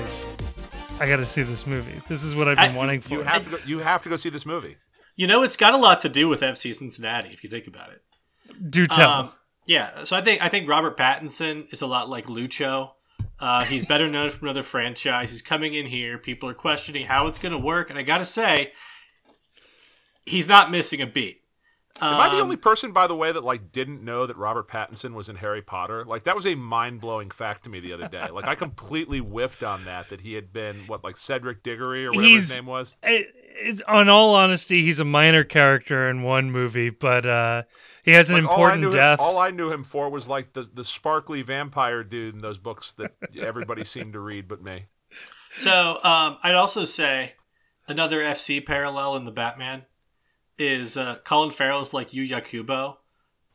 guys, I got to see this movie. This is what I've been I- wanting for. You have to go, you have to go see this movie. You know, it's got a lot to do with FC Cincinnati if you think about it. Do tell. Um, yeah, so I think I think Robert Pattinson is a lot like Lucho. Uh, he's better known from another franchise. He's coming in here. People are questioning how it's going to work, and I got to say, he's not missing a beat. Am I the Um, only person, by the way, that like didn't know that Robert Pattinson was in Harry Potter? Like that was a mind blowing fact to me the other day. Like I completely whiffed on that that he had been what like Cedric Diggory or whatever He's- his name was. It, it, on all honesty, he's a minor character in one movie, but uh, he has an Like, all I important him- death. all I knew him for was like the the sparkly vampire dude in those books that everybody seemed to read but me. So um, I'd also say another FC parallel in the Batman is uh, Colin Farrell is like Yuya Kubo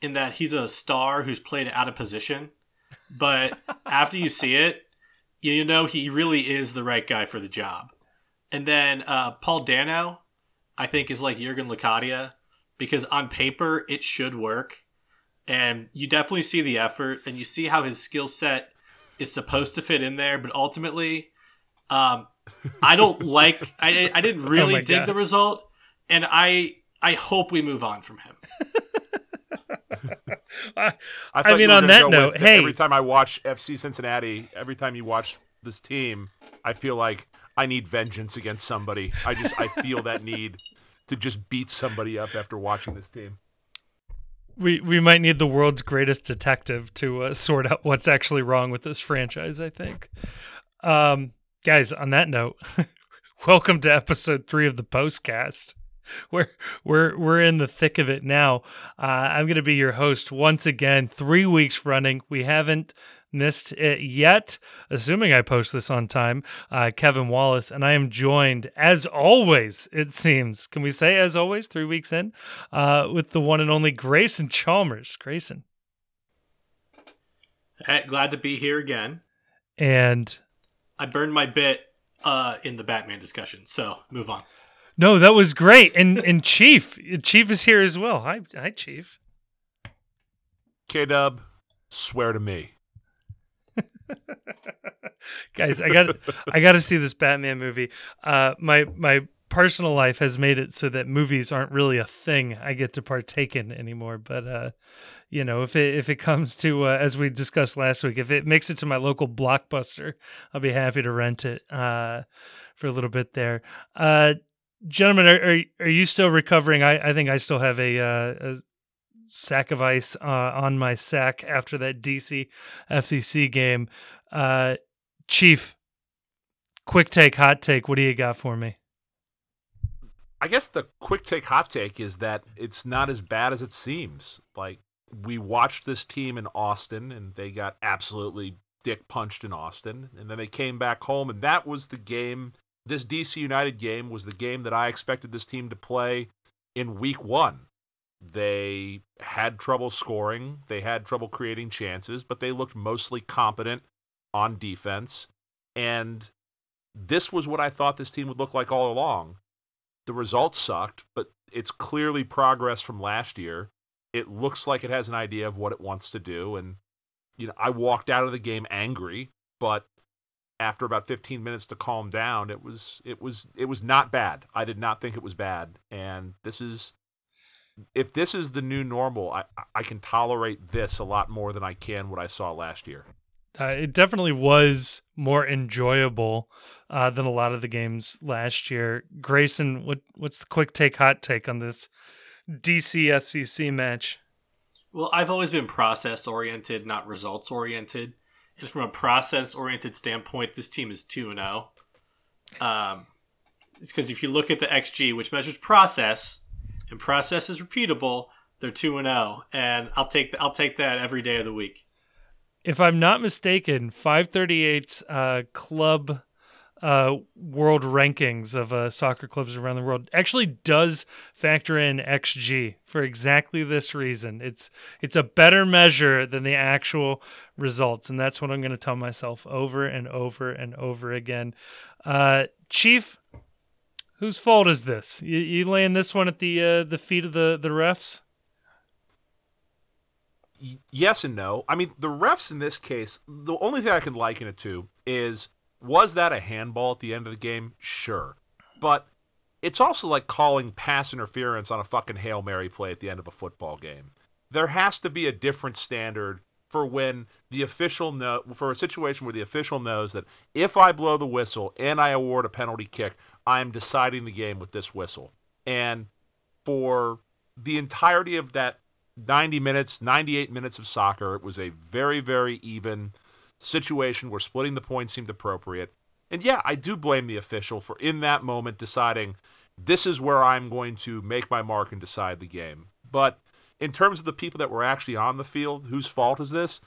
in that he's a star who's played out of position, but after you see it, you know he really is the right guy for the job. And then uh, Paul Dano, I think, is like Jurgen Locadia because on paper it should work, and you definitely see the effort and you see how his skill set is supposed to fit in there, but ultimately um, I don't like. I I didn't really my dig God. the result, and I I hope we move on from him. I, I, I mean, on that note, with, hey- every time I watch FC Cincinnati, every time you watch this team, I feel like I need vengeance against somebody. I just I feel that need to just beat somebody up after watching this team. we we might need the world's greatest detective to uh, sort out what's actually wrong with this franchise. I think. Um, guys, on that note, welcome to episode three of the postcast. We're we're we're in the thick of it now. Uh, I'm going to be your host once again, three weeks running. We haven't missed it yet, assuming I post this on time. Uh, Kevin Wallace, and I am joined, as always. It seems. Can we say as always? Three weeks in, uh, with the one and only Grayson Chalmers. Grayson, Glad to be here again. and I burned my bit uh, in the Batman discussion, so move on. No, that was great. And and Chief, Chief is here as well. Hi, hi, Chief. K Dub, swear to me. guys i got i got to see this batman movie uh my my personal life has made it so that movies aren't really a thing i get to partake in anymore but uh you know if it if it comes to uh, as we discussed last week if it makes it to my local blockbuster i'll be happy to rent it uh for a little bit there uh gentlemen are are, are you still recovering i i think i still have a uh a sack of ice uh, on my sack after that dc fcc game uh Chief, quick take, hot take. What do you got for me? I guess the quick take hot take is that it's not as bad as it seems. Like we watched this team in Austin and they got absolutely dick punched in Austin and then they came back home and that was the game this DC United game was the game that I expected this team to play in week 1. They had trouble scoring, they had trouble creating chances, but they looked mostly competent on defense and this was what I thought this team would look like all along the results sucked, but it's clearly progress from last year. It looks like it has an idea of what it wants to do. And, you know, I walked out of the game angry, but after about 15 minutes to calm down, it was, it was, it was not bad. I did not think it was bad. And this is, if this is the new normal, I, I can tolerate this a lot more than I can what I saw last year. Uh, it definitely was more enjoyable uh, than a lot of the games last year. Grayson, what what's the quick take, hot take on this DC FCC match? Well, I've always been process oriented, not results oriented. And from a process oriented standpoint, this team is 2 and 0. Um, it's because if you look at the XG, which measures process, and process is repeatable, they're 2 and 0. And I'll take, I'll take that every day of the week. If I'm not mistaken, 538's uh, club uh, world rankings of uh, soccer clubs around the world actually does factor in XG for exactly this reason. It's it's a better measure than the actual results, and that's what I'm going to tell myself over and over and over again. Uh, Chief, whose fault is this? You, you laying this one at the uh, the feet of the the refs? yes and no. I mean, the refs in this case, the only thing I can liken it to is Was that a handball at the end of the game? Sure. But it's also like calling pass interference on a fucking Hail Mary play at the end of a football game. There has to be a different standard for when the official know for a situation where the official knows that if I blow the whistle and I award a penalty kick, I am deciding the game with this whistle. And for the entirety of that 90 minutes, 98 minutes of soccer, it was a very, very even situation where splitting the points seemed appropriate. And yeah, I do blame the official for in that moment deciding this is where I'm going to make my mark and decide the game. But in terms of the people that were actually on the field, whose fault is this?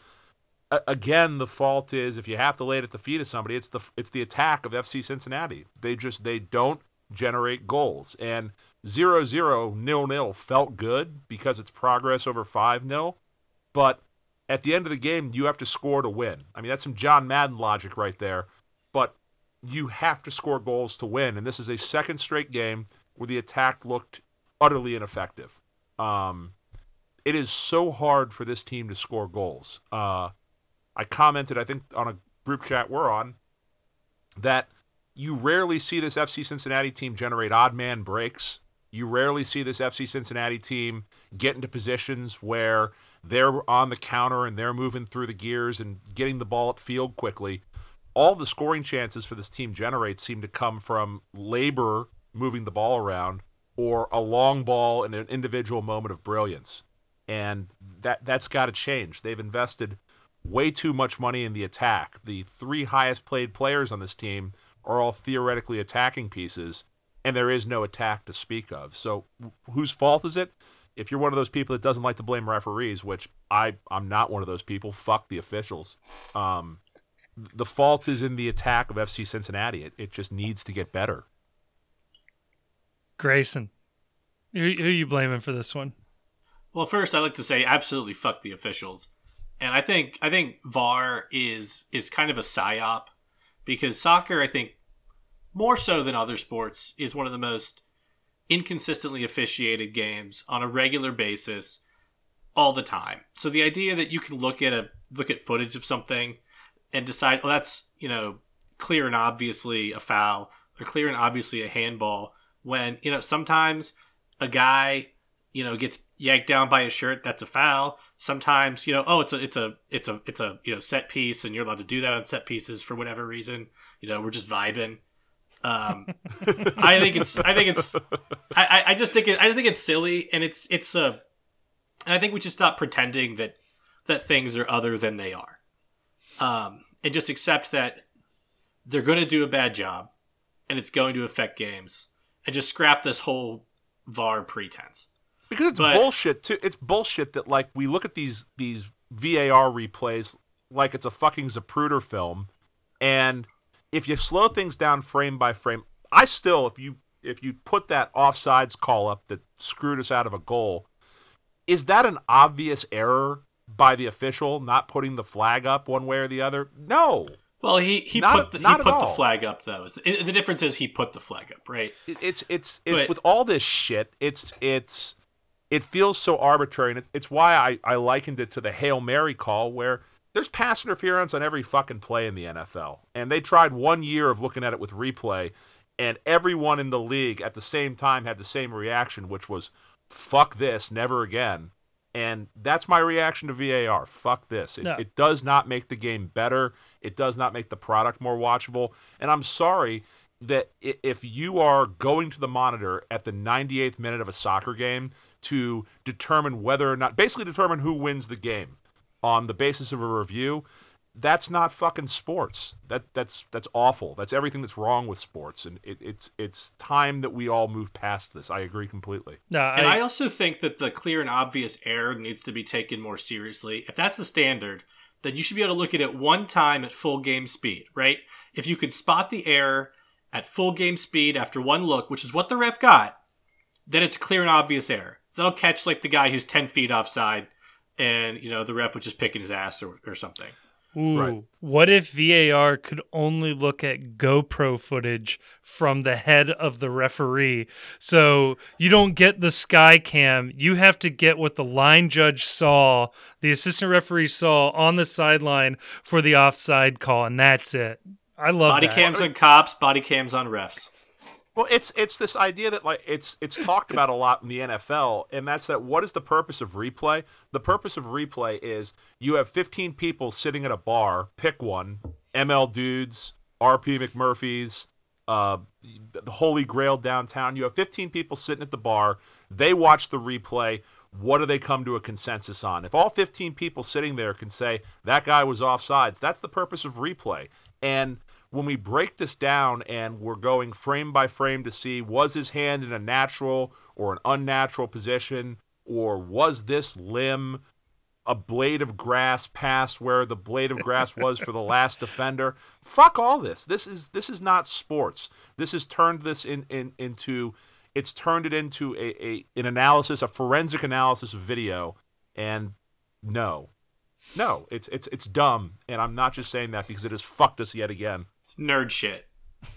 A- again, the fault is if you have to lay it at the feet of somebody, it's the it's the attack of FC Cincinnati. They just they don't generate goals. And 0 0 nil nil felt good because it's progress over 5 0. But at the end of the game, you have to score to win. I mean, that's some John Madden logic right there. But you have to score goals to win. And this is a second straight game where the attack looked utterly ineffective. Um, it is so hard for this team to score goals. Uh, I commented, I think, on a group chat we're on, that you rarely see this FC Cincinnati team generate odd man breaks. You rarely see this FC Cincinnati team get into positions where they're on the counter and they're moving through the gears and getting the ball up field quickly. All the scoring chances for this team generates seem to come from labor moving the ball around or a long ball in an individual moment of brilliance. And that that's got to change. They've invested way too much money in the attack. The three highest played players on this team are all theoretically attacking pieces, and there is no attack to speak of. So, whose fault is it? If you're one of those people that doesn't like to blame referees, which I I'm not one of those people. Fuck the officials. Um, the fault is in the attack of FC Cincinnati. It it just needs to get better. Grayson, who, who are you blaming for this one? Well, first I like to say absolutely fuck the officials, and I think I think VAR is is kind of a psyop because soccer I think more so than other sports is one of the most inconsistently officiated games on a regular basis all the time. So the idea that you can look at a look at footage of something and decide, oh, that's you know clear and obviously a foul or clear and obviously a handball, when you know sometimes a guy you know gets yanked down by his shirt, that's a foul. Sometimes you know, oh, it's a it's a it's a it's a you know set piece, and you're allowed to do that on set pieces for whatever reason. You know, we're just vibing. Um, I think it's. I think it's. I, I just think it. I just think it's silly, and it's it's a. Uh, and I think we should stop pretending that that things are other than they are, um, and just accept that they're going to do a bad job, and it's going to affect games, and just scrap this whole VAR pretense. Because it's but, bullshit too. It's bullshit that like we look at these these VAR replays like it's a fucking Zapruder film, and if you slow things down frame by frame, I still if you if you put that offsides call up that screwed us out of a goal, is that an obvious error by the official not putting the flag up one way or the other? No. Well, he he not, put the, he put the flag up though. The difference is he put the flag up, right? It, it's it's it's but, with all this shit. It's it's it feels so arbitrary, and it's, it's why I I likened it to the hail mary call where there's pass interference on every fucking play in the NFL. And they tried one year of looking at it with replay, and everyone in the league at the same time had the same reaction, which was, fuck this, never again. And that's my reaction to VAR. Fuck this. It, no. it does not make the game better. It does not make the product more watchable. And I'm sorry that if you are going to the monitor at the 98th minute of a soccer game to determine whether or not, basically determine who wins the game, on the basis of a review, that's not fucking sports. That that's that's awful. That's everything that's wrong with sports, and it, it's it's time that we all move past this. I agree completely. No, I, and I also think that the clear and obvious error needs to be taken more seriously. If that's the standard, then you should be able to look at it one time at full game speed, right? If you can spot the error at full game speed after one look, which is what the ref got, then it's clear and obvious error. So that'll catch like the guy who's ten feet offside and you know the ref was just picking his ass or, or something. Ooh, right. what if VAR could only look at GoPro footage from the head of the referee? So you don't get the sky cam. You have to get what the line judge saw, the assistant referee saw on the sideline for the offside call, and that's it. I love Body that. cams on cops, body cams on refs. Well, it's it's this idea that like it's it's talked about a lot in the NFL, and that's that. What is the purpose of replay? The purpose of replay is you have 15 people sitting at a bar. Pick one: ML dudes, RP McMurphys, uh, the Holy Grail downtown. You have 15 people sitting at the bar. They watch the replay. What do they come to a consensus on? If all 15 people sitting there can say that guy was offsides, that's the purpose of replay. And when we break this down and we're going frame by frame to see was his hand in a natural or an unnatural position, or was this limb a blade of grass past where the blade of grass was for the last defender? Fuck all this. This is this is not sports. This has turned this in, in into it's turned it into a, a an analysis, a forensic analysis of video, and no. No, it's it's it's dumb, and I'm not just saying that because it has fucked us yet again. It's nerd shit.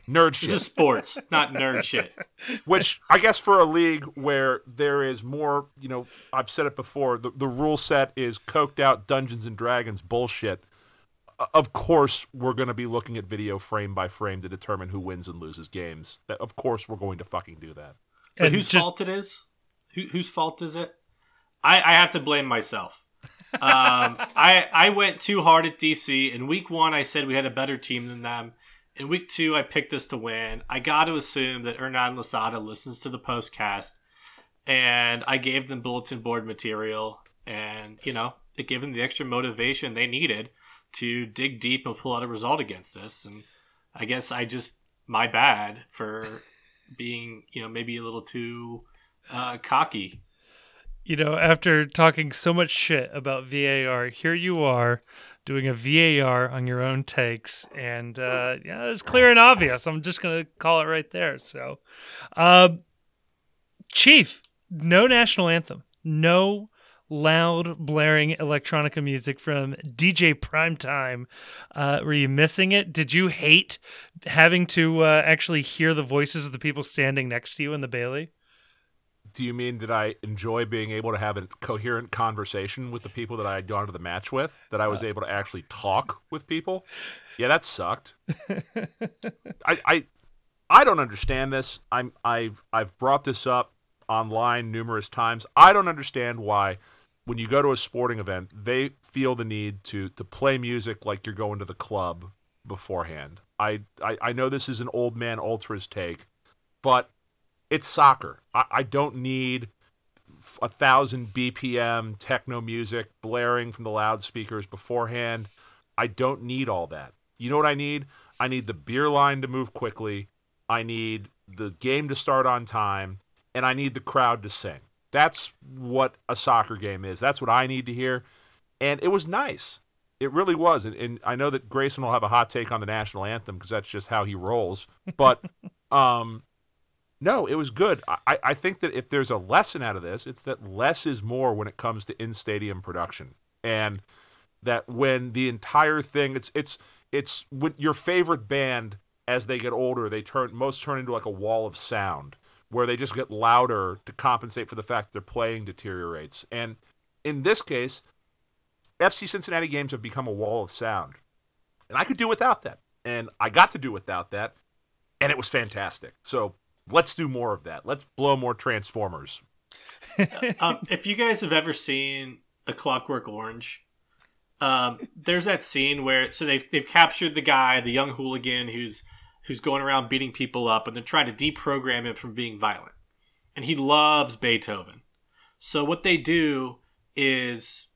Nerd shit. This is sports, not nerd shit. Which I guess for a league where there is more, you know, I've said it before, the, the rule set is coked out Dungeons and Dragons bullshit. Of course, we're going to be looking at video frame by frame to determine who wins and loses games. That, of course, we're going to fucking do that. But And whose just- fault it is? Who, whose fault is it? I, I have to blame myself. Um, I I went too hard at DC. In week one, I said we had a better team than them. In week two, I picked this to win. I got to assume that Hernan Losada listens to the postcast, and I gave them bulletin board material, and you know it gave them the extra motivation they needed to dig deep and pull out a result against this. And I guess I just my bad for being you know maybe a little too uh, cocky. you know, after talking so much shit about VAR, here you are doing a VAR on your own takes, and uh, yeah, it's clear and obvious. I'm just gonna call it right there. So, um, Chief, no national anthem, no loud blaring electronica music from DJ Primetime. Uh, were you missing it? Did you hate having to uh, actually hear the voices of the people standing next to you in the Bailey? Do you mean did I enjoy being able to have a coherent conversation with the people that I had gone to the match with? That I was uh. able to actually talk with people? Yeah, that sucked. I, I I don't understand this. I'm I've I've brought this up online numerous times. I don't understand why when you go to a sporting event, they feel the need to to play music like you're going to the club beforehand. I I, I know this is an old man ultras take, but it's soccer. I, I don't need a thousand BPM techno music blaring from the loudspeakers beforehand. I don't need all that. You know what I need? I need the beer line to move quickly. I need the game to start on time, and I need the crowd to sing. That's what a soccer game is. That's what I need to hear. And it was nice. It really was. And, and I know that Grayson will have a hot take on the national anthem because that's just how he rolls. But um, no, it was good. I, I think that if there's a lesson out of this, it's that less is more when it comes to in stadium production. And that when the entire thing it's it's it's when your favorite band as they get older, they turn most turn into like a wall of sound where they just get louder to compensate for the fact that their playing deteriorates. And in this case, FC Cincinnati games have become a wall of sound. And I could do without that. And I got to do without that. And it was fantastic. So let's do more of that. Let's blow more Transformers. um, if you guys have ever seen A Clockwork Orange, um, there's that scene where so they've they've captured the guy, the young hooligan who's who's going around beating people up, and they're trying to deprogram him from being violent. And he loves Beethoven. So what they do is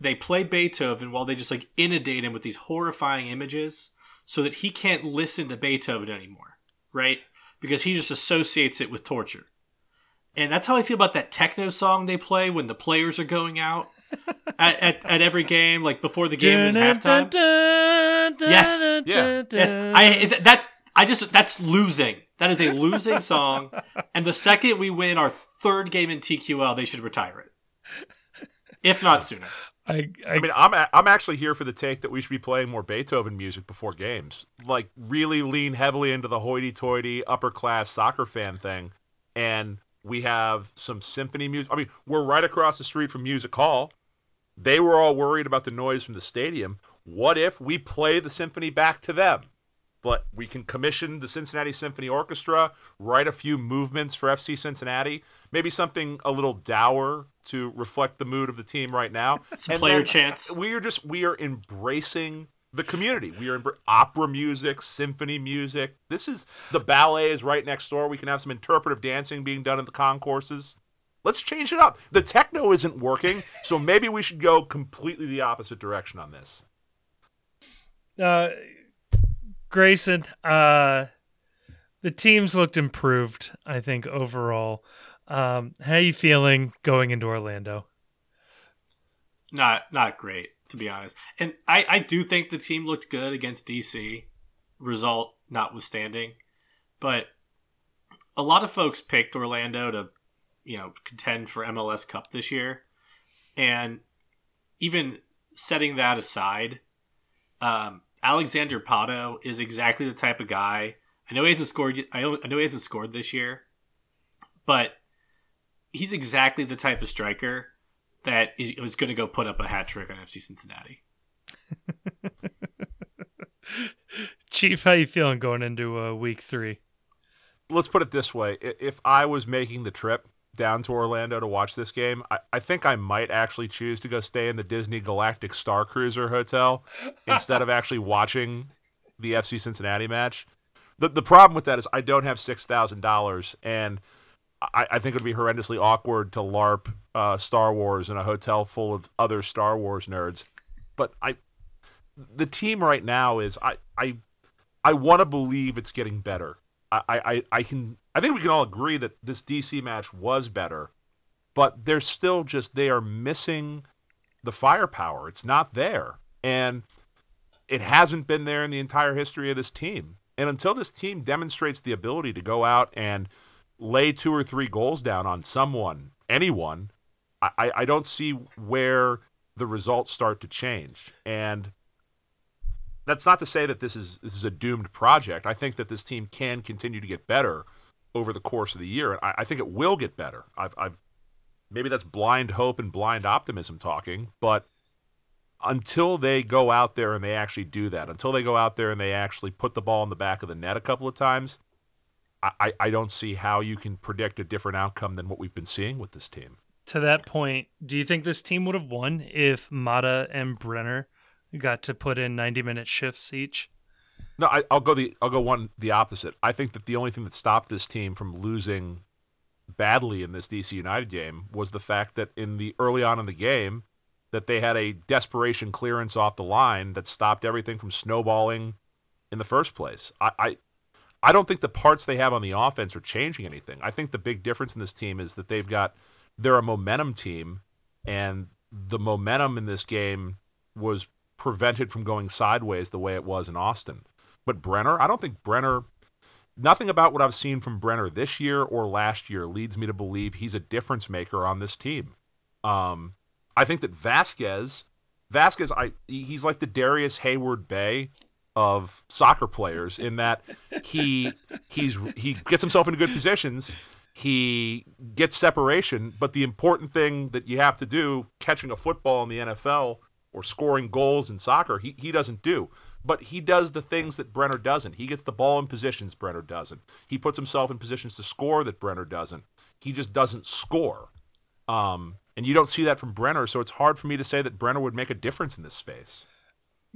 they play Beethoven while they just like inundate him with these horrifying images so that he can't listen to Beethoven anymore, right? Because he just associates it with torture. And that's how I feel about that techno song they play when the players are going out at, at, at every game, like before the game and halftime. Yes. Yeah. Yes, I that's I just that's losing. That is a losing song. And the second we win our third game in TQL, they should retire it, if not sooner. I, I, I mean, I'm a- I'm actually here for the take that we should be playing more Beethoven music before games. Like really lean heavily into the hoity-toity upper class soccer fan thing, and we have some symphony music. I mean, we're right across the street from Music Hall. They were all worried about the noise from the stadium. What if we play the symphony back to them? But we can commission the Cincinnati Symphony Orchestra, write a few movements for FC Cincinnati, maybe something a little dour to reflect the mood of the team right now. Some player chants. We are just we are embracing the community. We are in opera music, symphony music. This is the ballet is right next door. We can have some interpretive dancing being done in the concourses. Let's change it up. The techno isn't working, so maybe we should go completely the opposite direction on this. Uh, Grayson, uh, the teams looked improved. I think overall. Um, how you feeling going into Orlando? Not not great to be honest. And I I do think the team looked good against DC, result notwithstanding, but a lot of folks picked Orlando to you know contend for MLS Cup this year, and even setting that aside, um, Alexander Pato is exactly the type of guy. I know he hasn't scored. I know he hasn't scored this year, but he's exactly the type of striker that is, was going to go put up a hat trick on FC Cincinnati. Chief, how you feeling going into uh, week three? Let's put it this way: if I was making the trip down to Orlando to watch this game, I, I think I might actually choose to go stay in the Disney Galactic Star Cruiser Hotel instead of actually watching the FC Cincinnati match. The the problem with that is I don't have six thousand dollars, and I, I, think it would be horrendously awkward to LARP uh, Star Wars in a hotel full of other Star Wars nerds. But I, the team right now is I I I want to believe it's getting better. I, I I can I think we can all agree that this DC match was better, but they're still just they are missing the firepower. It's not there, and it hasn't been there in the entire history of this team. And until this team demonstrates the ability to go out and lay two or three goals down on someone, anyone, I, I don't see where the results start to change. And that's not to say that this is this is a doomed project. I think that this team can continue to get better over the course of the year, and I, I think it will get better. I've, I've maybe that's blind hope and blind optimism talking, but until they go out there and they actually do that, until they go out there and they actually put the ball in the back of the net a couple of times, I, I don't see how you can predict a different outcome than what we've been seeing with this team. To that point, do you think this team would have won if Mata and Brenner got to put in 90 minute shifts each? No, I, will go the I'll go one the opposite. I think that the only thing that stopped this team from losing badly in this DC United game was the fact that in the early on in the game that they had a desperation clearance off the line that stopped everything from snowballing in the first place. I, I I don't think the parts they have on the offense are changing anything. I think the big difference in this team is that they've got they're a momentum team, and the momentum in this game was prevented from going sideways the way it was in Austin. But Brenner, I don't think Brenner. Nothing about what I've seen from Brenner this year or last year leads me to believe he's a difference maker on this team. Um, I think that Vazquez, Vazquez, I he's like the Darrius Heyward-Bey of soccer players in that he he's he gets himself into good positions he gets separation but the important thing that you have to do catching a football in the NFL or scoring goals in soccer he, he doesn't do. But he does the things that Brenner doesn't. He gets the ball in positions Brenner doesn't. He puts himself in positions to score that Brenner doesn't. He just doesn't score. Um, and you don't see that from Brenner so it's hard for me to say that Brenner would make a difference in this space.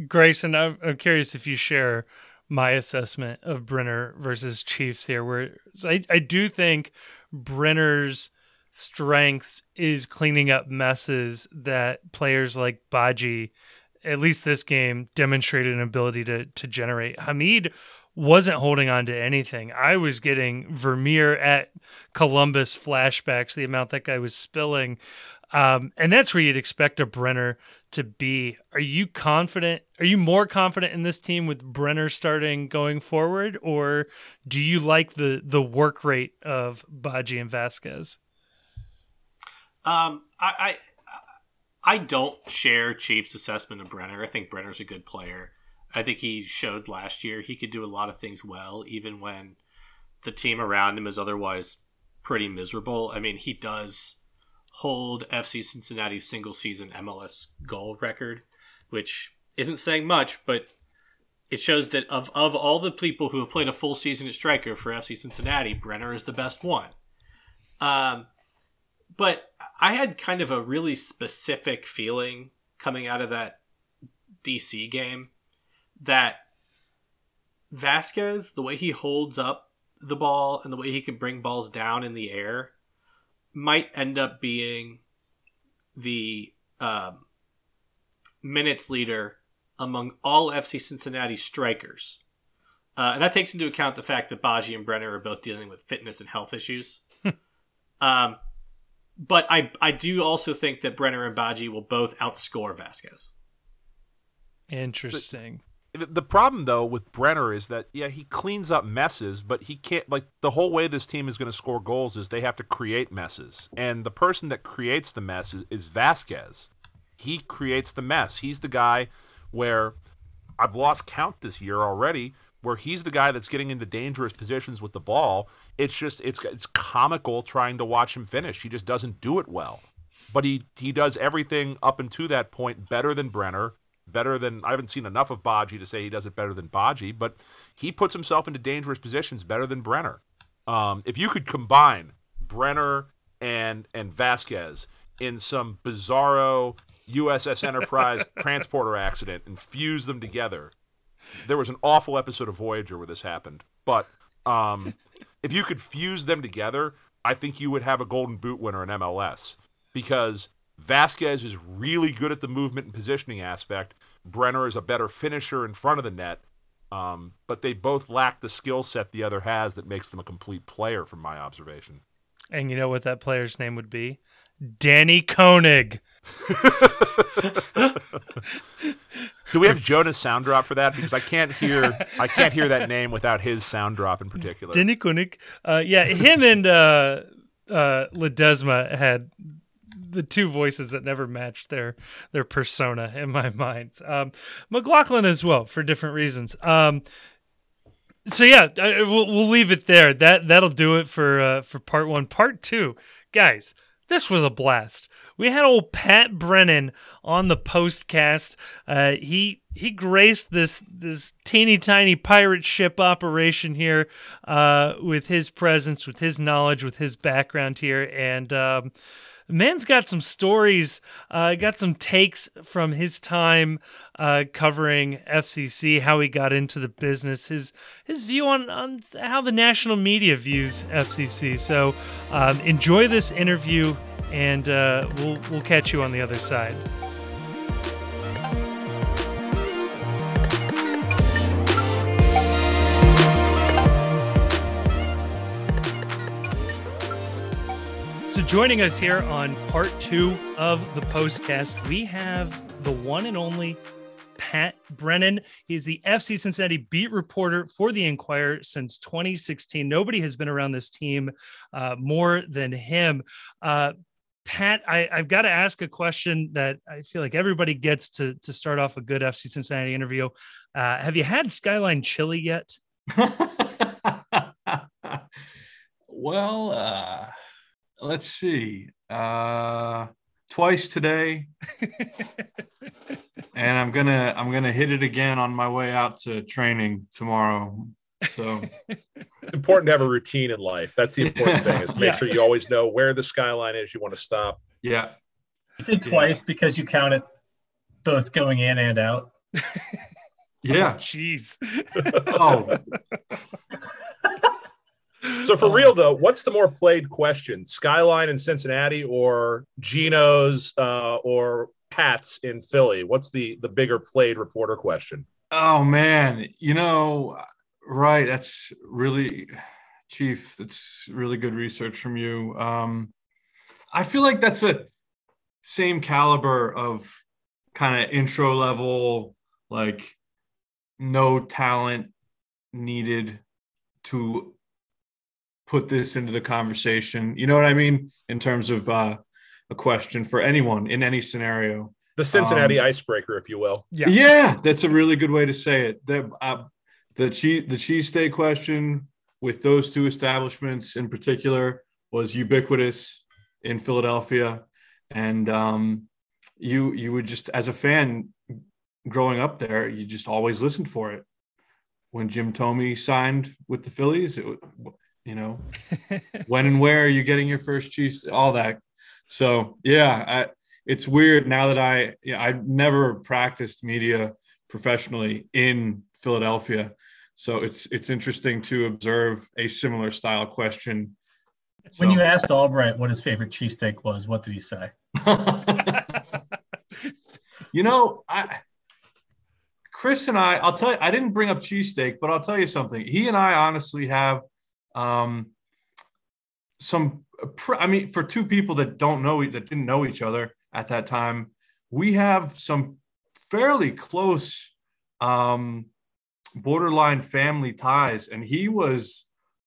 Grayson, I'm, I'm curious if you share my assessment of Brenner versus Chiefs here, where I, I do think Brenner's strengths is cleaning up messes that players like Badji, at least this game, demonstrated an ability to to generate. Hamid wasn't holding on to anything. I was getting Vermeer at Columbus flashbacks, the amount that guy was spilling. Um, and that's where you'd expect a Brenner to be. Are you confident? Are you more confident in this team with Brenner starting going forward, or do you like the the work rate of Badji and Vazquez? Um, I, I I don't share Chiefs' assessment of Brenner. I think Brenner's a good player. I think he showed last year he could do a lot of things well, even when the team around him is otherwise pretty miserable. I mean, he does hold FC Cincinnati's single season MLS goal record, which isn't saying much, but it shows that of of all the people who have played a full season at striker for FC Cincinnati, Brenner is the best one. Um, but I had kind of a really specific feeling coming out of that DC game that Vazquez, the way he holds up the ball and the way he can bring balls down in the air, might end up being the um, minutes leader among all FC Cincinnati strikers. Uh, and that takes into account the fact that Badji and Brenner are both dealing with fitness and health issues. um, but I I do also think that Brenner and Badji will both outscore Vazquez. Interesting. The problem though with Brenner is that yeah he cleans up messes, but he can't like the whole way this team is going to score goals is they have to create messes, and the person that creates the mess is, is Vazquez. He creates the mess. He's the guy where I've lost count this year already where he's the guy that's getting into dangerous positions with the ball. It's just it's it's comical trying to watch him finish. He just doesn't do it well. But he he does everything up until that point better than Brenner, better than I haven't seen enough of Badji to say he does it better than Badji, but he puts himself into dangerous positions better than Brenner. Um, if you could combine Brenner and and Vazquez in some bizarro USS Enterprise transporter accident and fuse them together, there was an awful episode of Voyager where this happened. But um, if you could fuse them together, I think you would have a Golden Boot winner in MLS because Vazquez is really good at the movement and positioning aspect. Brenner is a better finisher in front of the net. Um, but they both lack the skill set the other has that makes them a complete player, from my observation. And you know what that player's name would be? Danni König. Do we have Jonas sound drop for that? Because I can't hear I can't hear that name without his sound drop in particular. Danni König. Uh, yeah, him and uh, uh, Ledesma had the two voices that never matched their their persona in my mind. Um, McLaughlin as well for different reasons. Um, so yeah, I, we'll, we'll leave it there. That that'll do it for uh, for part one. Part two, guys. This was a blast. We had old Pat Brennan on the postcast. Uh, he he graced this this teeny tiny pirate ship operation here uh, with his presence, with his knowledge, with his background here, and um, man's got some stories, uh, got some takes from his time uh, covering FCC, how he got into the business, his his view on, on how the national media views FCC. So um, enjoy this interview, and uh, we'll we'll catch you on the other side. So, joining us here on part two of the postcast, we have the one and only Pat Brennan. He's the FC Cincinnati beat reporter for the Enquirer since 2016. Nobody has been around this team uh, more than him. Uh, Pat, I, have got to ask a question that I feel like everybody gets to to start off a good FC Cincinnati interview. Uh, have you had Skyline chili yet? well, uh, let's see. Uh, twice today, and I'm gonna I'm gonna hit it again on my way out to training tomorrow. So it's important to have a routine in life. That's the important thing is to make yeah. sure you always know where the skyline is you want to stop. Yeah. did twice yeah. because you count it both going in and out. yeah. Jeez. Oh. So for real though, what's the more played question? Skyline in Cincinnati or Geno's uh, or Pat's in Philly? What's the the bigger played reporter question? Oh man, you know, right? That's really, Chief. That's really good research from you. Um, I feel like that's a same caliber of kind of intro level, like no talent needed to put this into the conversation. You know what I mean? In terms of uh, a question for anyone in any scenario. The Cincinnati um, icebreaker, if you will. Yeah, yeah, that's a really good way to say it. The uh, the cheese the cheesesteak question with those two establishments in particular was ubiquitous in Philadelphia, and um, you you would just as a fan growing up there, you just always listened for it. when Jim Thome signed with the Phillies. It, you know, when and where are you getting your first cheese? All that. So yeah, I, it's weird now that I you know, I've never practiced media professionally in Philadelphia. So it's it's interesting to observe a similar style question. When So- you asked Albright what his favorite cheesesteak was, what did he say? you know, I Chris and I, I'll tell you, I didn't bring up cheesesteak, but I'll tell you something. He and I honestly have um some I mean, for two people that don't know that didn't know each other at that time, we have some fairly close um borderline family ties, and he was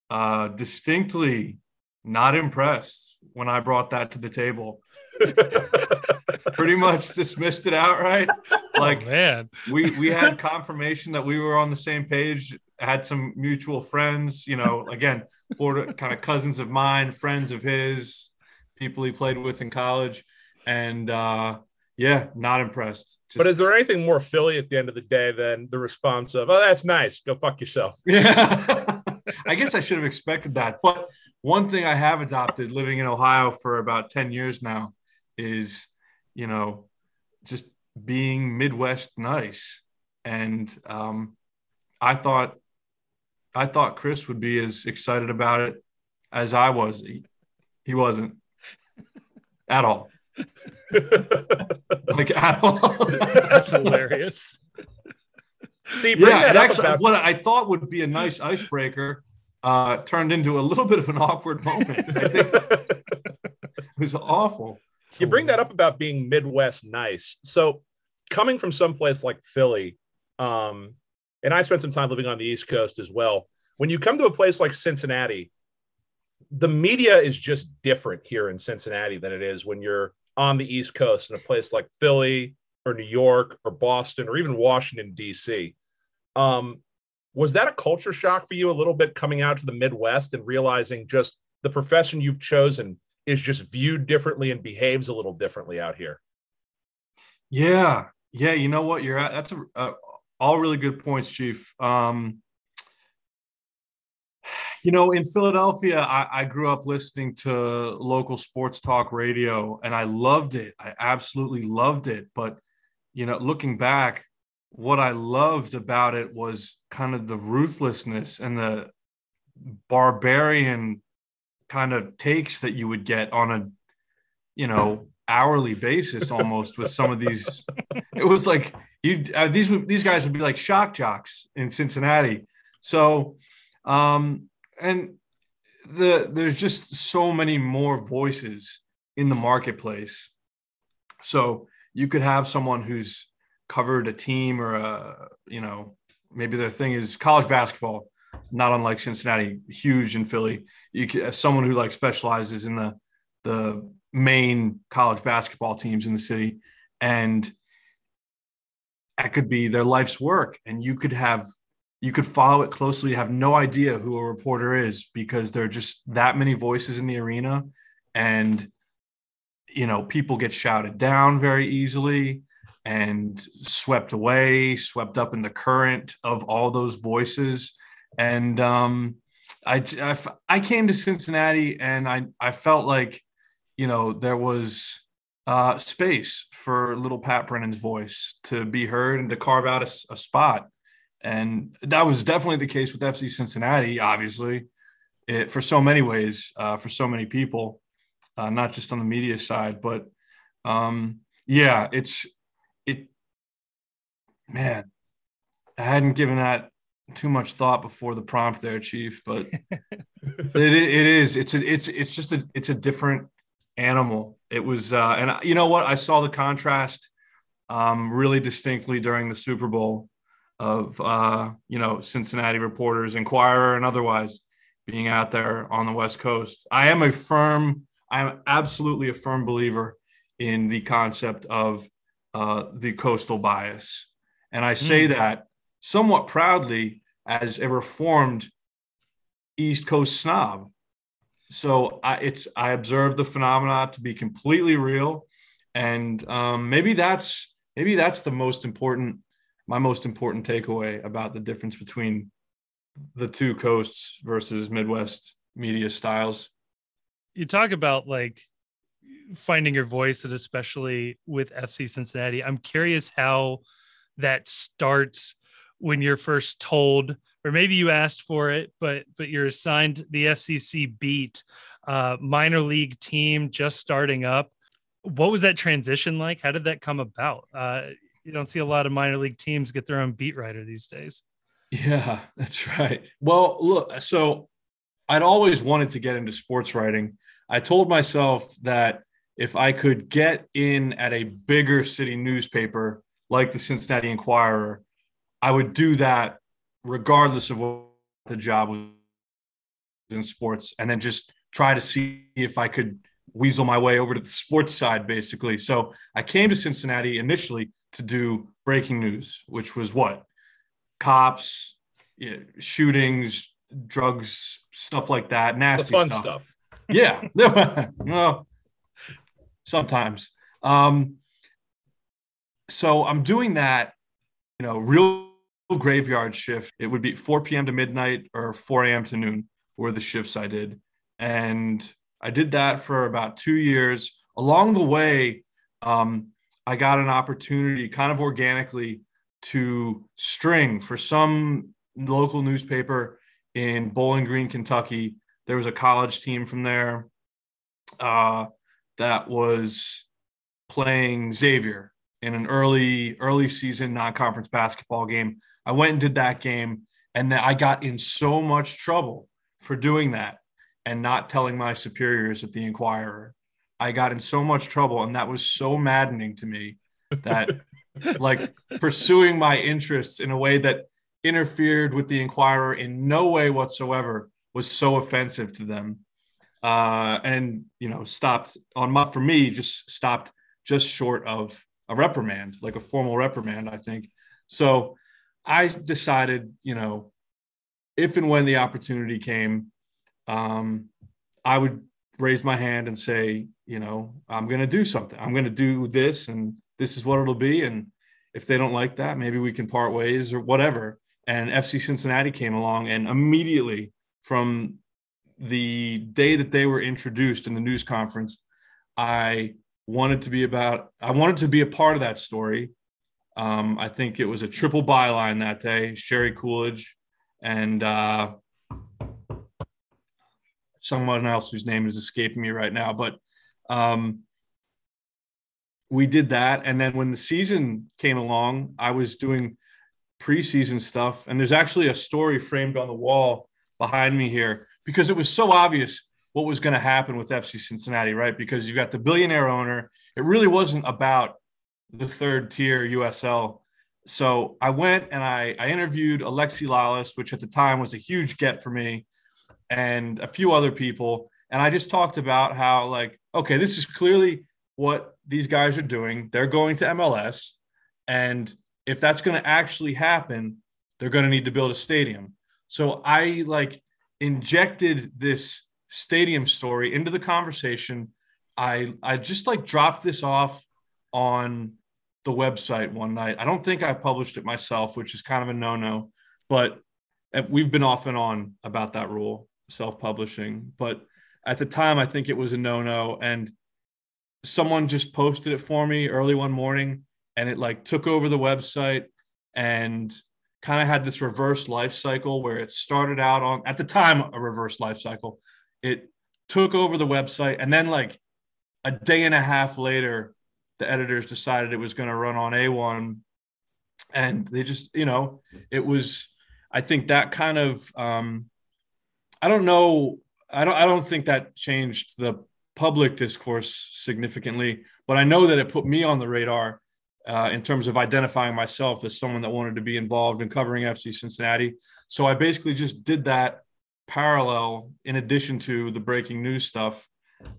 uh distinctly not impressed when I brought that to the table. Pretty much dismissed it outright. Like oh, man. we we had confirmation that we were on the same page had some mutual friends you know again border kind of cousins of mine friends of his people he played with in college and uh yeah not impressed. Just- But is there anything more Philly at the end of the day than the response of, "Oh, that's nice. Go fuck yourself." yeah i guess i should have expected that. But one thing i have adopted living in ohio for about 10 years now is you know just being midwest nice. And um i thought i thought chris would be as excited about it as i was. He, he wasn't at all like at all That's hilarious. See, bring yeah, that up actually, about what I thought would be a nice icebreaker uh, turned into a little bit of an awkward moment. I think it was awful. you bring that up about being Midwest nice. So coming from someplace like Philly, um, and I spent some time living on the East Coast as well. When you come to a place like Cincinnati, the media is just different here in Cincinnati than it is when you're on the East Coast in a place like Philly or New York or Boston or even Washington, D.C. Um, was that a culture shock for you a little bit coming out to the Midwest and realizing just the profession you've chosen is just viewed differently and behaves a little differently out here? Yeah, yeah. You know what? You're at. That's a, all really good points, Chief. Um, you know, in Philadelphia, I, I grew up listening to local sports talk radio, and I loved it. I absolutely loved it. But you know, looking back, what I loved about it was kind of the ruthlessness and the barbarian kind of takes that you would get on a, you know, hourly basis almost with some of these. It was like you uh, these these guys would be like shock jocks in Cincinnati. So, um, and the there's just so many more voices in the marketplace. So you could have someone who's covered a team or a you know maybe their thing is college basketball not unlike cincinnati huge in philly you could someone who like specializes in the the main college basketball teams in the city and that could be their life's work and you could have you could follow it closely have no idea who a reporter is because there are just that many voices in the arena and you know people get shouted down very easily and swept away, swept up in the current of all those voices. And um, I, I, I came to Cincinnati and I, I felt like, you know, there was uh, space for little Pat Brennan's voice to be heard and to carve out a, a spot. And that was definitely the case with FC Cincinnati, obviously, it, for so many ways, uh, for so many people, uh, not just on the media side, but um, yeah, it's, it man i hadn't given that too much thought before the prompt there chief but it, it is. It's a, it's it's just a it's a different animal. It was uh and you know what? I saw the contrast um really distinctly during the super bowl of uh you know cincinnati reporters enquirer and otherwise being out there on the west coast i am a firm i am absolutely a firm believer in the concept of uh, the coastal bias. And I say Mm. that somewhat proudly as a reformed East Coast snob. So I, it's I observe the phenomena to be completely real, and um, maybe that's maybe that's the most important my most important takeaway about the difference between the two coasts versus Midwest media styles. You talk about like finding your voice, and especially with FC Cincinnati. I'm curious how that starts when you're first told, or maybe you asked for it, but but you're assigned the FCC beat, uh, minor league team just starting up. What was that transition like? How did that come about? Uh, you don't see a lot of minor league teams get their own beat writer these days. Yeah, that's right. Well, look, so I'd always wanted to get into sports writing. I told myself that if I could get in at a bigger city newspaper like the Cincinnati Enquirer, I would do that regardless of what the job was in sports and then just try to see if I could weasel my way over to the sports side, basically. So I came to Cincinnati initially to do breaking news, which was what? Cops, you know, shootings, drugs, stuff like that, nasty The fun stuff. stuff. Yeah. well, sometimes. Um, so I'm doing that, you know, real graveyard shift. It would be 4 p.m. to midnight or 4 a.m. to noon were the shifts I did. And I did that for about two years. Along the way, um, I got an opportunity kind of organically to string for some local newspaper in Bowling Green, Kentucky. There was a college team from there uh, that was playing Xavier in an early early season non-conference basketball game. I went and did that game, and then I got in so much trouble for doing that and not telling my superiors at the Enquirer. I got in so much trouble, and that was so maddening to me that like pursuing my interests in a way that interfered with the Enquirer in no way whatsoever was so offensive to them. Uh, and you know, stopped on my for me, just stopped just short of a reprimand, like a formal reprimand, I think. So I decided, you know, if and when the opportunity came, um, I would raise my hand and say, you know, I'm going to do something. I'm going to do this, and this is what it'll be. And if they don't like that, maybe we can part ways or whatever. And FC Cincinnati came along, and immediately from the day that they were introduced in the news conference, I wanted to be about, I wanted to be a part of that story. Um, I think it was a triple byline that day Sherry Coolidge and uh, someone else whose name is escaping me right now. But um, we did that. And then when the season came along, I was doing preseason stuff. And there's actually a story framed on the wall behind me here because it was so obvious what was going to happen with FC Cincinnati, right? Because you've got the billionaire owner. It really wasn't about the third tier USL. So I went and I, I interviewed Alexi Lalas, which at the time was a huge get for me, and a few other people. And I just talked about how, like, okay, this is clearly what these guys are doing. They're going to MLS. And if that's going to actually happen, they're going to need to build a stadium. So I like injected this stadium story into the conversation. I I just like dropped this off on the website one night. I don't think I published it myself, which is kind of a no-no, but eh, we've been off and on about that rule, self-publishing. But at the time, I think it was a no-no, and someone just posted it for me early one morning, and it like took over the website and kind of had this reverse life cycle where it started out on at the time a reverse life cycle it took over the website and then like a day and a half later the editors decided it was going to run on a1 and they just you know it was i think that kind of um i don't know. I don't i don't think that changed the public discourse significantly but i know that it put me on the radar uh, in terms of identifying myself as someone that wanted to be involved in covering fc cincinnati. So i basically just did that parallel in addition to the breaking news stuff.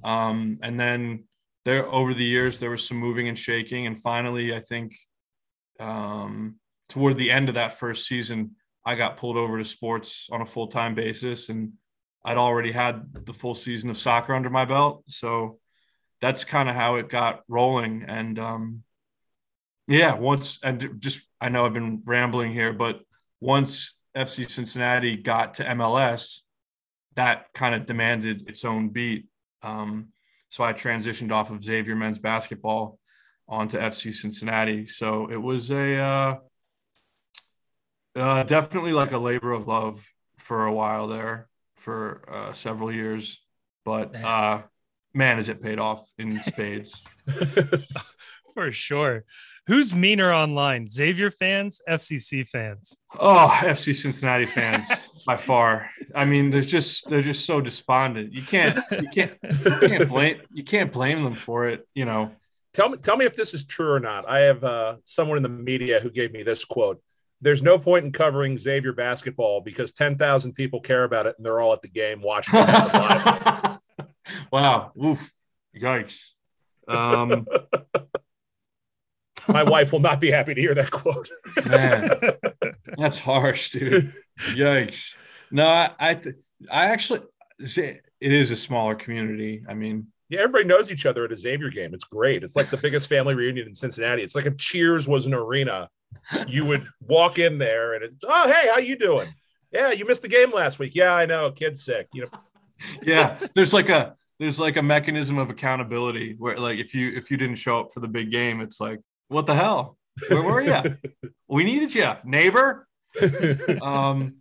Um, and then there over the years there was some moving and shaking, and finally, I think um, toward the end of that first season, I got pulled over to sports on a full time basis, and I'd already had the full season of soccer under my belt, so that's kind of how it got rolling. And um, Yeah, once and just I know I've been rambling here, but once FC Cincinnati got to MLS, that kind of demanded its own beat. Um, so I transitioned off of Xavier men's basketball onto FC Cincinnati. So it was a uh, uh, definitely like a labor of love for a while there for uh, several years, but uh, man, has it paid off in spades. For sure. Who's meaner online? Xavier fans, FCC fans? Oh, FC Cincinnati fans by far. I mean, they're just they're just so despondent. You can't you can't you can't blame you can't blame them for it. You know. Tell me, tell me if this is true or not. I have uh, someone in the media who gave me this quote. There's no point in covering Xavier basketball because 10,000 people care about it and they're all at the game watching wow. Oof. Yikes. Um, My wife will not be happy to hear that quote. man, that's harsh, dude. Yikes. No, I I, th- I actually it is a smaller community. I mean, Yeah, everybody knows each other at a Xavier game. It's great. It's like the biggest family reunion in Cincinnati. It's like if Cheers was an arena. You would walk in there and it's, oh, hey, how you doing? Yeah, you missed the game last week. Yeah, I know. Kid's sick. You know, yeah, there's like a there's like a mechanism of accountability where like if you if you didn't show up for the big game, it's like what the hell? Where were you? we needed you, neighbor. Um,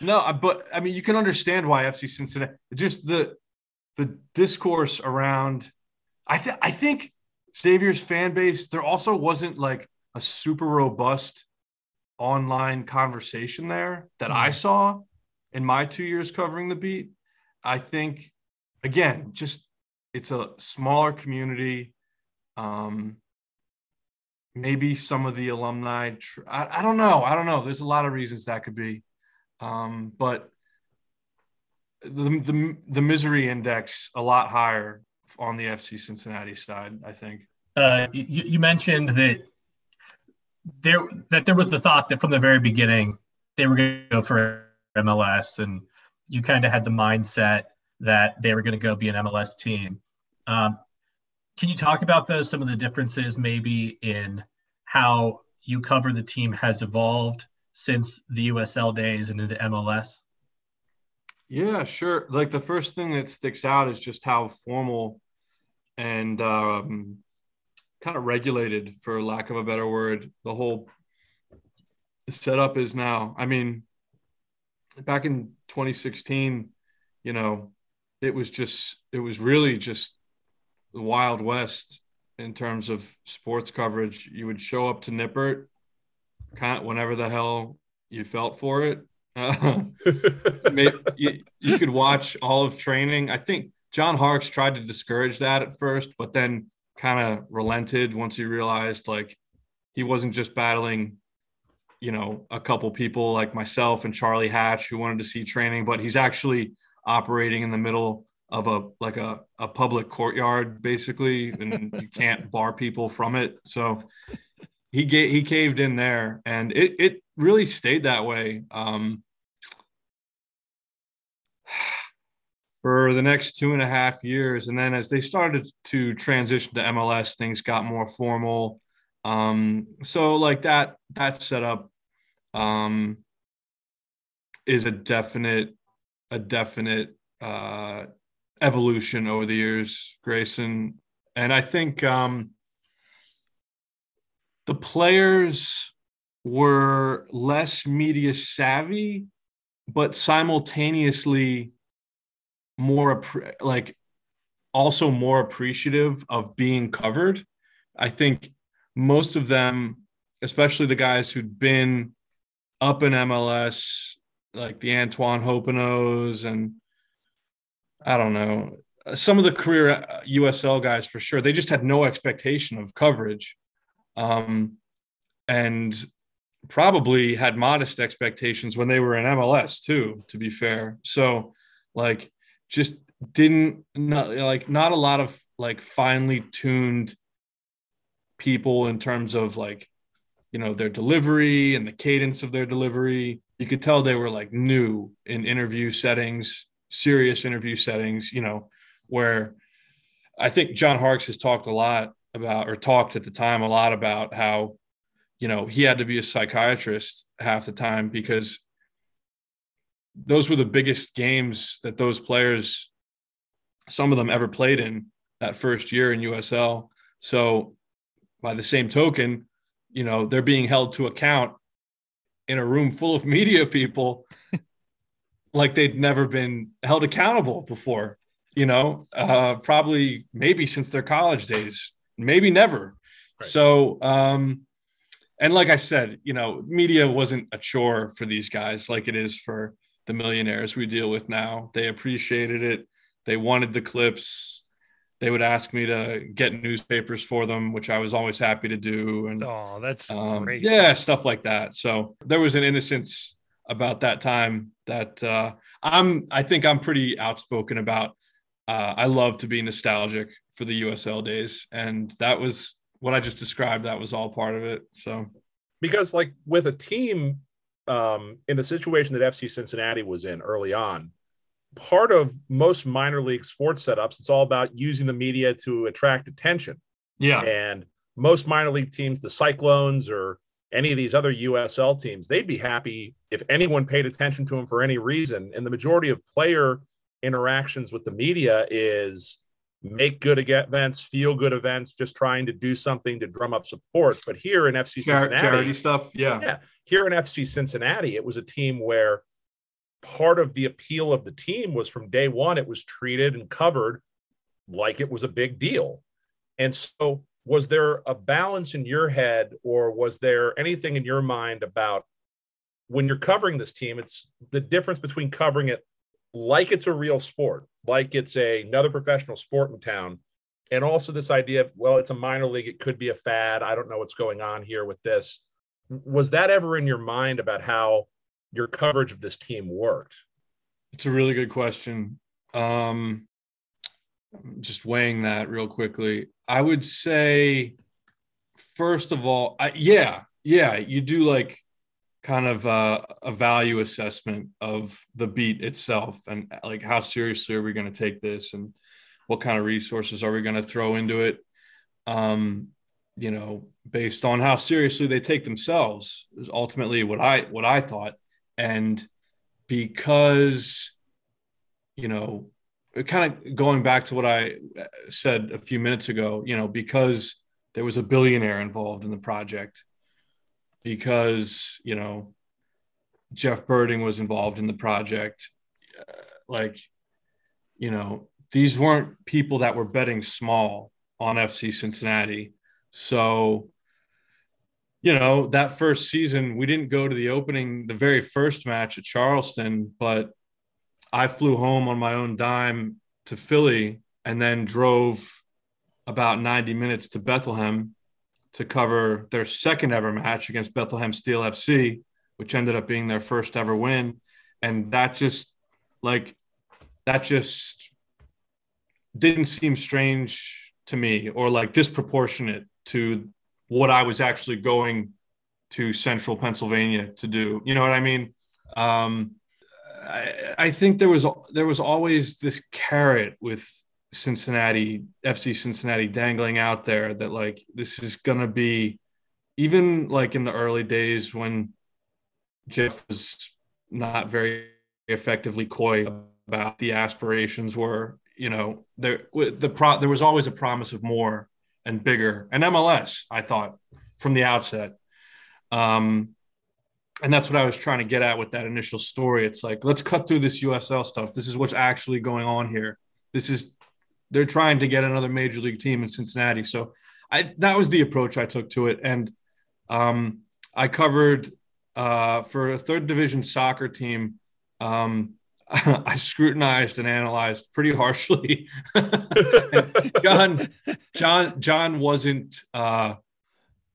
no, but I mean, you can understand why FC Cincinnati. Just the the discourse around. I I think Xavier's fan base. There also wasn't like a super robust online conversation there that I saw in my two years covering the beat. I think again, just it's a smaller community. Um, maybe some of the alumni. Tr- I, I don't know. I don't know. There's a lot of reasons that could be, um, but the, the the misery index a lot higher on the FC Cincinnati side. I think. Uh, you, you mentioned that there that there was the thought that from the very beginning they were going to go for MLS, and you kind of had the mindset that they were going to go be an MLS team. Um, can you talk about those some of the differences maybe in how you cover the team has evolved since the USL days and into MLS? Yeah, sure. Like the first thing that sticks out is just how formal and um, kind of regulated, for lack of a better word, the whole setup is now. I mean, back in 2016, you know, it was just, it was really just the Wild West in terms of sports coverage. You would show up to Nippert kind of whenever the hell you felt for it. Uh, May- you, you could watch all of training. I think John Harkes tried to discourage that at first, but then kind of relented once he realized like he wasn't just battling, you know, a couple people like myself and Charlie Hatch who wanted to see training, but he's actually operating in the middle of a like a, a public courtyard basically, and you can't bar people from it. So he ga- he caved in there, and it it really stayed that way. Um, for the next two and a half years. And then as they started to transition to MLS, things got more formal. Um, so like that, that setup um, is a definite, a definite uh, evolution over the years, Grayson. And I think um, the players were less media savvy, but simultaneously more like also more appreciative of being covered. I think most of them, especially the guys who'd been up in MLS, like the Antoine Hoppenots and I don't know, some of the career USL guys for sure, they just had no expectation of coverage. Um, and probably had modest expectations when they were in MLS too, to be fair. So, like, just didn't not like not a lot of like finely tuned people in terms of like you know their delivery and the cadence of their delivery. You could tell they were like new in interview settings serious interview settings you know where i think john harkes has talked a lot about or talked at the time a lot about how you know, he had to be a psychiatrist half the time because those were the biggest games that those players, some of them ever played in that first year in USL. So, by the same token, you know, they're being held to account in a room full of media people like they'd never been held accountable before, you know, uh, probably maybe since their college days, maybe never. Right. So, um, and like I said, you know, media wasn't a chore for these guys like it is for the millionaires we deal with now. They appreciated it. They wanted the clips. They would ask me to get newspapers for them, which I was always happy to do. And oh, that's um, great. Yeah, stuff like that. So there was an innocence about that time that uh, I'm. I think I'm pretty outspoken about. Uh, I love to be nostalgic for the USL days, and that was what I just described. That was all part of it. So because like with a team um, in the situation that FC Cincinnati was in early on, part of most minor league sports setups, it's all about using the media to attract attention. Yeah. And most minor league teams, the Cyclones or any of these other USL teams, they'd be happy if anyone paid attention to them for any reason. And the majority of player interactions with the media is make good events, feel good events, just trying to do something to drum up support. But here in FC Cincinnati, charity stuff, yeah, yeah, here in FC Cincinnati, it was a team where part of the appeal of the team was from day one, it was treated and covered like it was a big deal. And so, was there a balance in your head, or was there anything in your mind about when you're covering this team? It's the difference between covering it like it's a real sport, like it's a, another professional sport in town. And also this idea of, well, it's a minor league, it could be a fad. I don't know what's going on here with this. Was that ever in your mind about how your coverage of this team worked? It's a really good question. Um, just weighing that real quickly. I would say, first of all, I, yeah, yeah, you do like kind of uh, a value assessment of the beat itself and like how seriously are we going to take this and what kind of resources are we going to throw into it? Um, you know based on how seriously they take themselves is ultimately what i what i thought. And because you know kind of going back to what i said a few minutes ago you know because there was a billionaire involved in the project because you know Jeff Berding was involved in the project. Uh, like, you know, these weren't people that were betting small on FC Cincinnati. So, you know, that first season, we didn't go to the opening, the very first match at Charleston, but I flew home on my own dime to Philly and then drove about 90 minutes to Bethlehem to cover their second ever match against Bethlehem Steel FC, which ended up being their first ever win. And that just like that just didn't seem strange to me or like disproportionate to what I was actually going to central Pennsylvania to do. You know what I mean? Um, I, I think there was there was always this carrot with Cincinnati, FC Cincinnati dangling out there that like this is going to be even like in the early days when Jeff was not very effectively coy about the aspirations were, you know, there the pro there was always a promise of more and bigger and MLS, I thought from the outset. Um, and that's what I was trying to get at with that initial story. It's like, let's cut through this USL stuff. This is what's actually going on here. This is they're trying to get another major league team in Cincinnati. So I that was the approach I took to it, and um, I covered uh, for a third division soccer team. Um, I scrutinized and analyzed pretty harshly. John, John, John wasn't uh,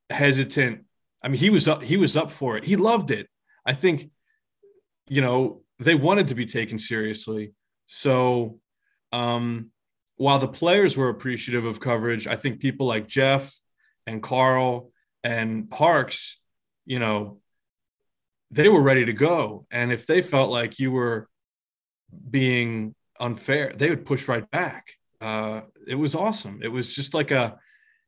hesitant. I mean, he was up. He was up for it. He loved it. I think, you know, they wanted to be taken seriously. So, um, while the players were appreciative of coverage, I think people like Jeff and Carl and Parks, you know, they were ready to go. And if they felt like you were being unfair, they would push right back. Uh, it was awesome. It was just like a,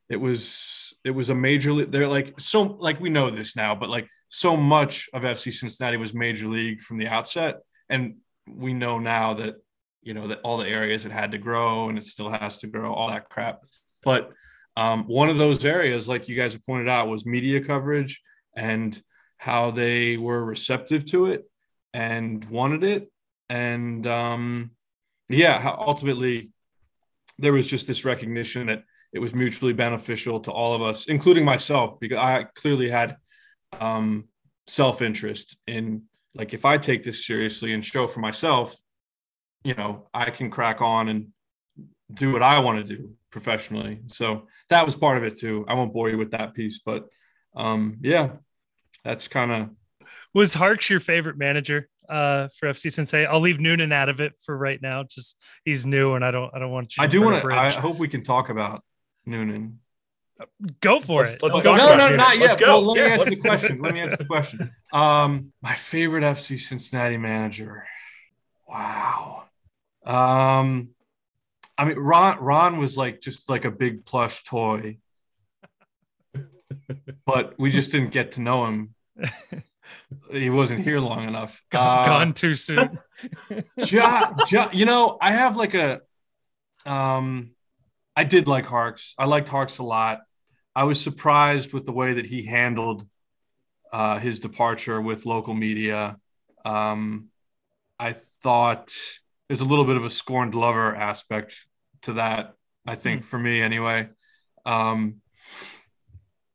it was it was a major league. They're like so like we know this now, but like so much of FC Cincinnati was major league from the outset, and we know now that you know that all the areas it had to grow and it still has to grow, all that crap. But um, one of those areas, like you guys have pointed out, was media coverage and how they were receptive to it and wanted it, and um, yeah, how ultimately there was just this recognition that it was mutually beneficial to all of us, including myself, because I clearly had um, self interest in like if I take this seriously and show for myself, you know, I can crack on and do what I want to do professionally. So that was part of it too. I won't bore you with that piece, but um, yeah, that's kind of. Was Harkes your favorite manager uh, for FC Cincinnati? I'll leave Noonan out of it for right now. Just he's new, and I don't, I don't want you. I do want to. I hope we can talk about Noonan. Go for Let's- it. let's Let's go. no, no, Noonan. not Let's yet. go. Well, let me Yeah, answer the question. Let me answer the question. Um, my favorite FC Cincinnati manager. Wow. Um, I mean, Ron. Ron was like just like a big plush toy, but we just didn't get to know him. He wasn't here long enough. Gone, Uh, gone too soon. ja, ja, you know, I have like a, um, I did like Harkes. I liked Harkes a lot. I was surprised with the way that he handled uh, his departure with local media. Um, I thought there's a little bit of a scorned lover aspect to that. I think for me anyway. Um,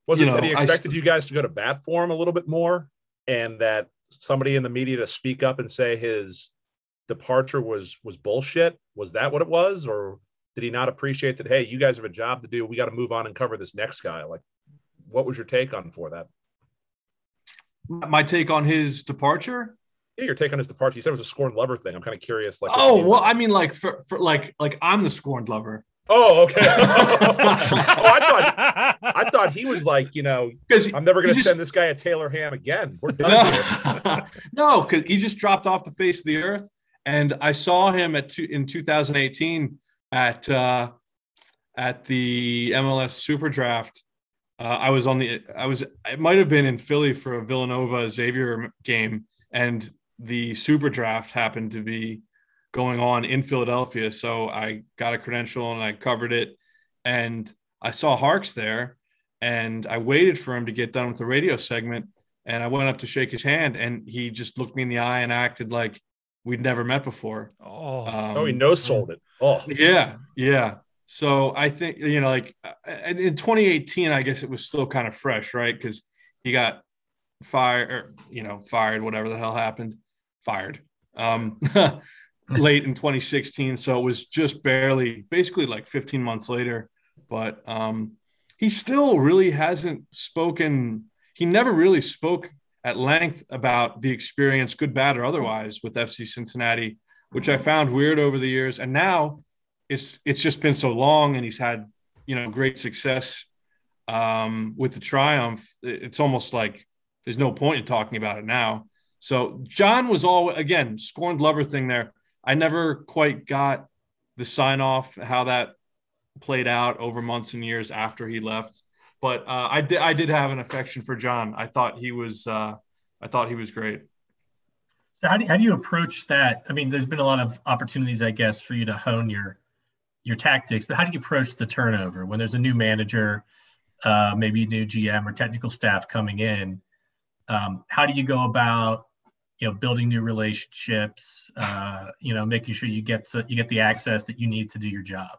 Was it that he expected st- you guys to go to bat for him a little bit more, and that somebody in the media to speak up and say his departure was was bullshit? Was that what it was, or did he not appreciate that? Hey, you guys have a job to do. We got to move on and cover this next guy. Like, what was your take on for that? my take on his departure. Yeah, your take on his departure. You said it was a scorned lover thing. I'm kind of curious. Like, Oh well, I mean, like for, for like like I'm the scorned lover. oh, okay. oh, I thought I thought he was like, you know, because I'm never going to send this guy a Taylor ham again. We're done. no, no, because he just dropped off the face of the earth. And I saw him at two, in 2018 at uh, at the MLS Super Draft. Uh, I was on the I was it might have been in Philly for a Villanova Xavier game, and the Super Draft happened to be going on in Philadelphia. So I got a credential and I covered it, and I saw Harkes there, and I waited for him to get done with the radio segment and I went up to shake his hand, and he just looked me in the eye and acted like we'd never met before. oh, Um, oh, he no sold it. Oh, yeah, yeah. So I think you know, like uh, in 2018, I guess it was still kind of fresh, right? Because he got fired, or, you know, fired, whatever the hell happened, fired. Um, late in 2016, so it was just barely, basically like 15 months later. But um, he still really hasn't spoken. He never really spoke at length about the experience, good, bad, or otherwise, with FC Cincinnati, which I found weird over the years. And now it's it's just been so long, and he's had you know great success um, with the triumph. It's almost like there's no point in talking about it now. So John was all again scorned lover thing there. I never quite got the sign off how that played out over months and years after he left. But uh, I did I did have an affection for John. I thought he was uh, I thought he was great. So how do, how do you approach that? I mean, there's been a lot of opportunities, I guess, for you to hone your your tactics, but how do you approach the turnover when there's a new manager, uh, maybe new GM or technical staff coming in? Um, how do you go about, you know, building new relationships? Uh, you know, making sure you get to, you get the access that you need to do your job.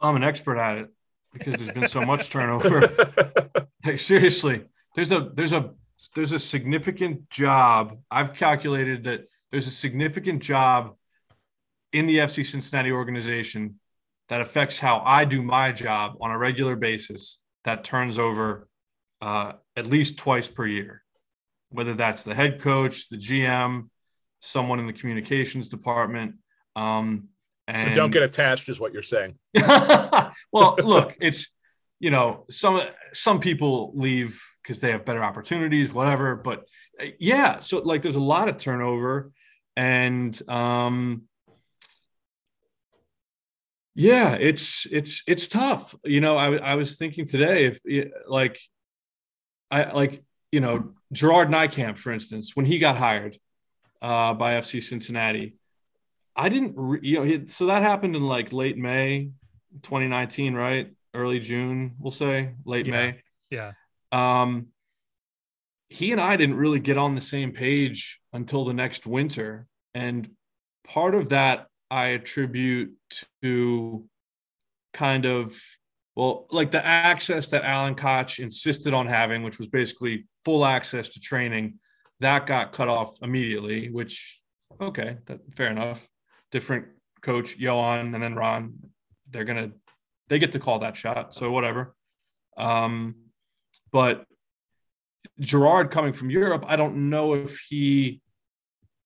I'm an expert at it because there's been so much turnover. Hey, seriously, there's a there's a there's a significant job. I've calculated that there's a significant job in the FC Cincinnati organization that affects how I do my job on a regular basis. That turns over uh, at least twice per year, whether that's the head coach, the GM, someone in the communications department. Um, so don't get attached, is what you're saying. well, look, it's you know some some people leave because they have better opportunities, whatever. But uh, yeah, so like there's a lot of turnover, and um, Yeah, it's it's it's tough. You know, I I was thinking today if like I like you know Gerard Nijkamp, for instance, when he got hired uh, by FC Cincinnati, I didn't re- you know he, so that happened in like late May, 2019, right? Early June, we'll say late Yeah. May. Yeah. Um, he and I didn't really get on the same page until the next winter, and part of that I attribute to kind of well, like the access that Alan Koch insisted on having, which was basically full access to training, that got cut off immediately. Which, okay, that, fair enough. Different coach, Yoann, and then Ron. They're gonna, they get to call that shot, so whatever. Um, but Gerard coming from Europe, I don't know if he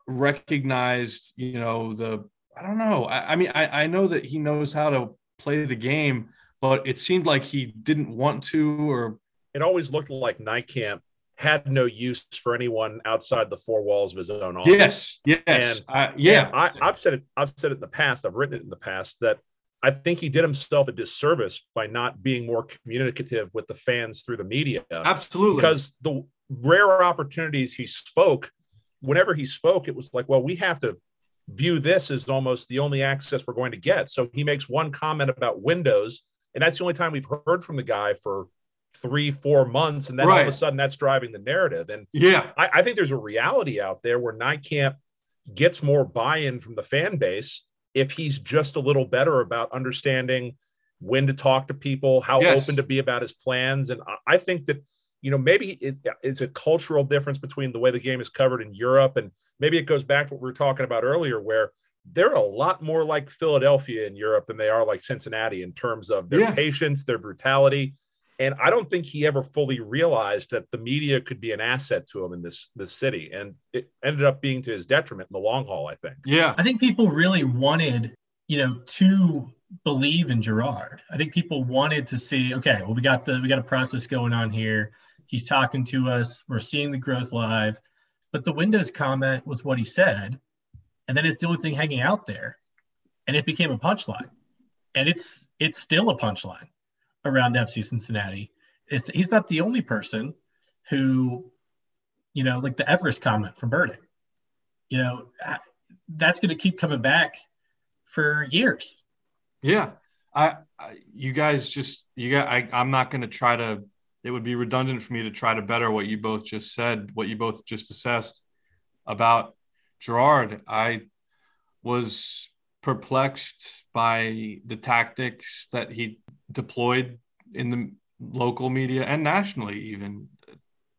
recognized, you know, the I don't know. I, I mean, I, I know that he knows how to play the game, but it seemed like he didn't want to, or It always looked like Nijkamp had no use for anyone outside the four walls of his own office. yes, yes, And- I, yeah, I, I've said it. I've said it in the past. I've written it in the past that I think he did himself a disservice by not being more communicative with the fans through the media. absolutely. Because the rare opportunities he spoke, whenever he spoke, it was like, well, we have to view this as almost the only access we're going to get. So he makes one comment about Windows, and that's the only time we've heard from the guy for three, four months, and then all of a sudden that's driving the narrative. And yeah, I, I think there's a reality out there where Nijkamp gets more buy-in from the fan base if he's just a little better about understanding when to talk to people, how Yes. open to be about his plans. And I, I think that you know maybe it, it's a cultural difference between the way the game is covered in Europe and maybe it goes back to what we were talking about earlier, where they're a lot more like Philadelphia in Europe than they are like Cincinnati in terms of their Yeah. patience, their brutality. And I don't think he ever fully realized that the media could be an asset to him in this this city, and it ended up being to his detriment in the long haul. I think. yeah, I think people really wanted, you know, to believe in Gerard. I think people wanted to see, okay, well, we got the we got a process going on here. He's talking to us. We're seeing the growth live. But the Windows comment was what he said, and then it's the only thing hanging out there, and it became a punchline, and it's it's still a punchline around FC Cincinnati. It's, he's not the only person who, you know, like the Everest comment from Berding. You know, that's going to keep coming back for years. yeah. I, I, you guys just, you got. I, I'm not going to try to. It would be redundant for me to try to better what you both just said, what you both just assessed about Gerard. I was perplexed by the tactics that he deployed in the local media and nationally, even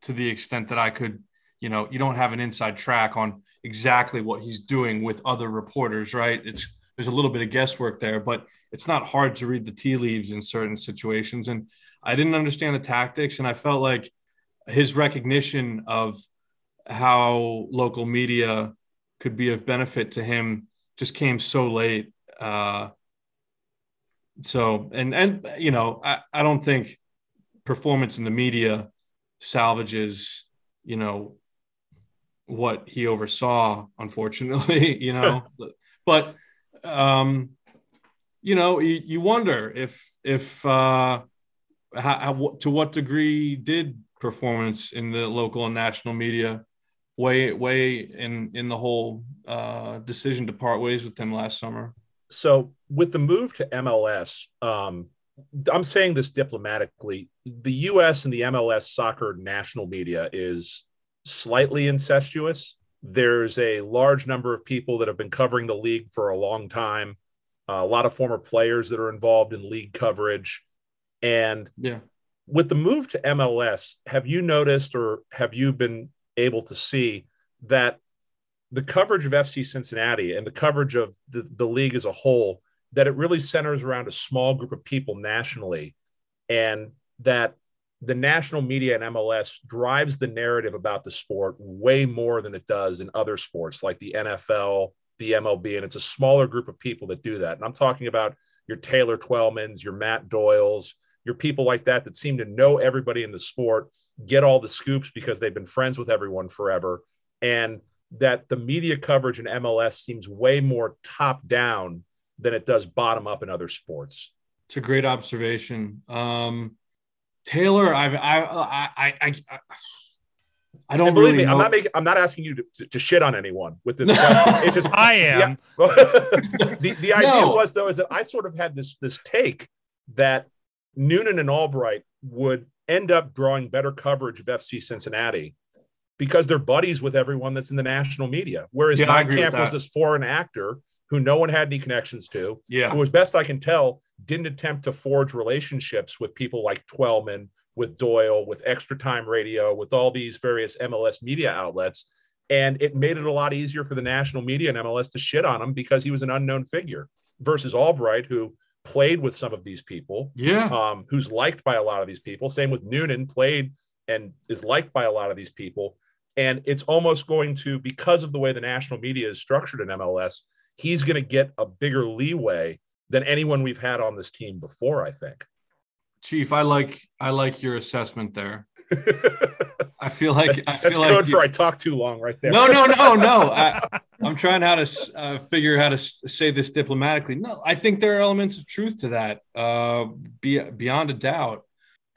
to the extent that I could, you know, you don't have an inside track on exactly what he's doing with other reporters, right? It's there's a little bit of guesswork there, but it's not hard to read the tea leaves in certain situations. And I didn't understand the tactics, and I felt like his recognition of how local media could be of benefit to him just came so late. Uh, so and and you know I, I don't think performance in the media salvages you know what he oversaw unfortunately you know but um you know you, you wonder if if uh how, how, to what degree did performance in the local and national media weigh weigh in in the whole uh decision to part ways with him last summer So with the move to MLS, um, I'm saying this diplomatically. The U.S. and the MLS soccer national media is slightly incestuous. There's a large number of people that have been covering the league for a long time. Uh, a lot of former players that are involved in league coverage, and yeah with the move to MLS, have you noticed or have you been able to see that the coverage of FC Cincinnati and the coverage of the, the league as a whole, that it really centers around a small group of people nationally, and that the national media and MLS drives the narrative about the sport way more than it does in other sports like the NFL, the MLB, and it's a smaller group of people that do that. And I'm talking about your Taylor Twellmans, your Matt Doyles, your people like that that seem to know everybody in the sport, get all the scoops because they've been friends with everyone forever, and that the media coverage in MLS seems way more top down than it does bottom up in other sports. It's a great observation. Um, Taylor, I've, I, I, I, I, I don't And believe really me, know. I'm not making, I'm not asking you to, to, to shit on anyone with this question. It's just I am. Yeah. the the idea No. was though is that I sort of had this this take that Noonan and Albright would end up drawing better coverage of FC Cincinnati because they're buddies with everyone that's in the national media. Whereas Yeah, I agree with Camp was this foreign actor who no one had any connections to, yeah, who, as best I can tell, didn't attempt to forge relationships with people like Twellman, with Doyle, with Extra Time Radio, with all these various MLS media outlets. And it made it a lot easier for the national media and MLS to shit on him because he was an unknown figure versus Albright, who played with some of these people, yeah, um, who's liked by a lot of these people. Same with Noonan, played and is liked by a lot of these people. And it's almost going to, because of the way the national media is structured in MLS, he's going to get a bigger leeway than anyone we've had on this team before, I think. Chief. I like, I like your assessment there. I feel like, I That's feel code like. for I talk too long right there. no, no, no, no. I, I'm trying how to uh, figure how to say this diplomatically. No, I think there are elements of truth to that, uh, be, beyond a doubt.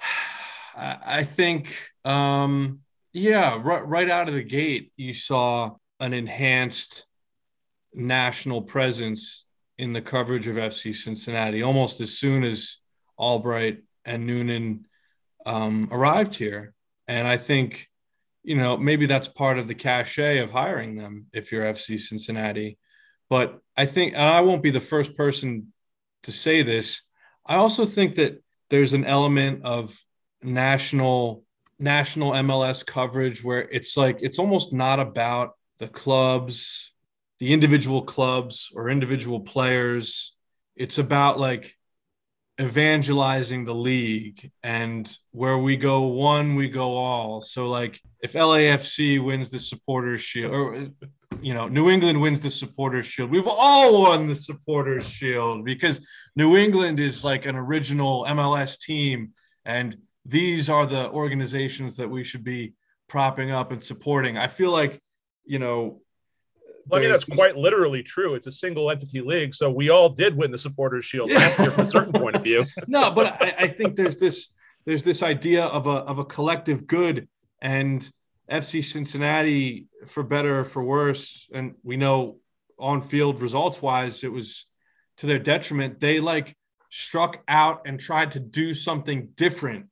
I, I think, um, yeah, right, right out of the gate, you saw an enhanced national presence in the coverage of FC Cincinnati almost as soon as Albright and Noonan um, arrived here. And I think, you know, maybe that's part of the cachet of hiring them if you're FC Cincinnati. But I think, and I won't be the first person to say this, I also think that there's an element of national national MLS coverage where it's like it's almost not about the clubs, the individual clubs or individual players. It's about like evangelizing the league and where we go one, we go all. So like if LAFC wins the supporters shield or you know, New England wins the supporters shield. We've all won the supporters shield because New England is like an original MLS team and these are the organizations that we should be propping up and supporting. I feel like, you know, I mean, that's quite literally true. It's a single entity league. So we all did win the supporters shield Yeah. last year from a certain point of view. no, but I, I think there's this there's this idea of a of a collective good and FC Cincinnati, for better or for worse, and we know on field results wise, it was to their detriment. They like struck out and tried to do something different.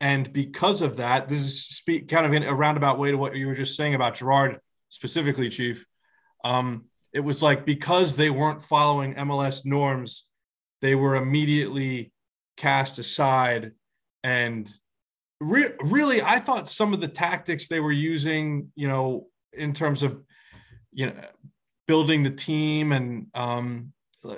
And because of that, this is speak kind of in a roundabout way to what you were just saying about Gerard specifically, Chief. Um, it was like because they weren't following MLS norms, they were immediately cast aside and re- really i thought some of the tactics they were using you know in terms of you know building the team and um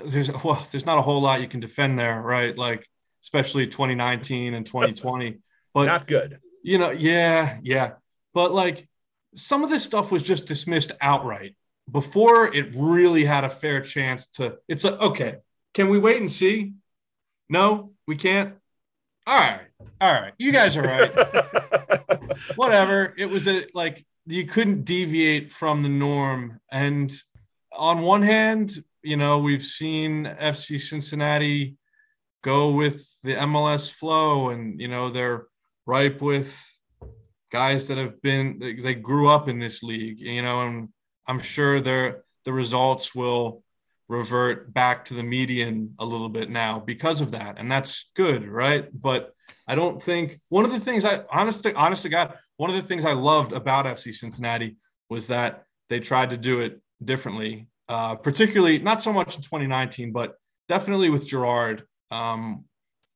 there's well there's not a whole lot you can defend there right like especially 2019 and 2020 but Not good. you know, yeah, yeah. But like some of this stuff was just dismissed outright before it really had a fair chance to. It's like, okay, can we wait and see? No, we can't. All right, all right. You guys are right. Whatever. It was a like you couldn't deviate from the norm. And on one hand, you know, we've seen FC Cincinnati go with the MLS flow, and you know they're ripe with guys that have been they, they grew up in this league, you know, and I'm sure their the results will revert back to the median a little bit now because of that, and that's good, right? But I don't think one of the things I honest to, honest to God, one of the things I loved about FC Cincinnati was that they tried to do it differently, uh, particularly not so much in 2019, but definitely with Gerard um,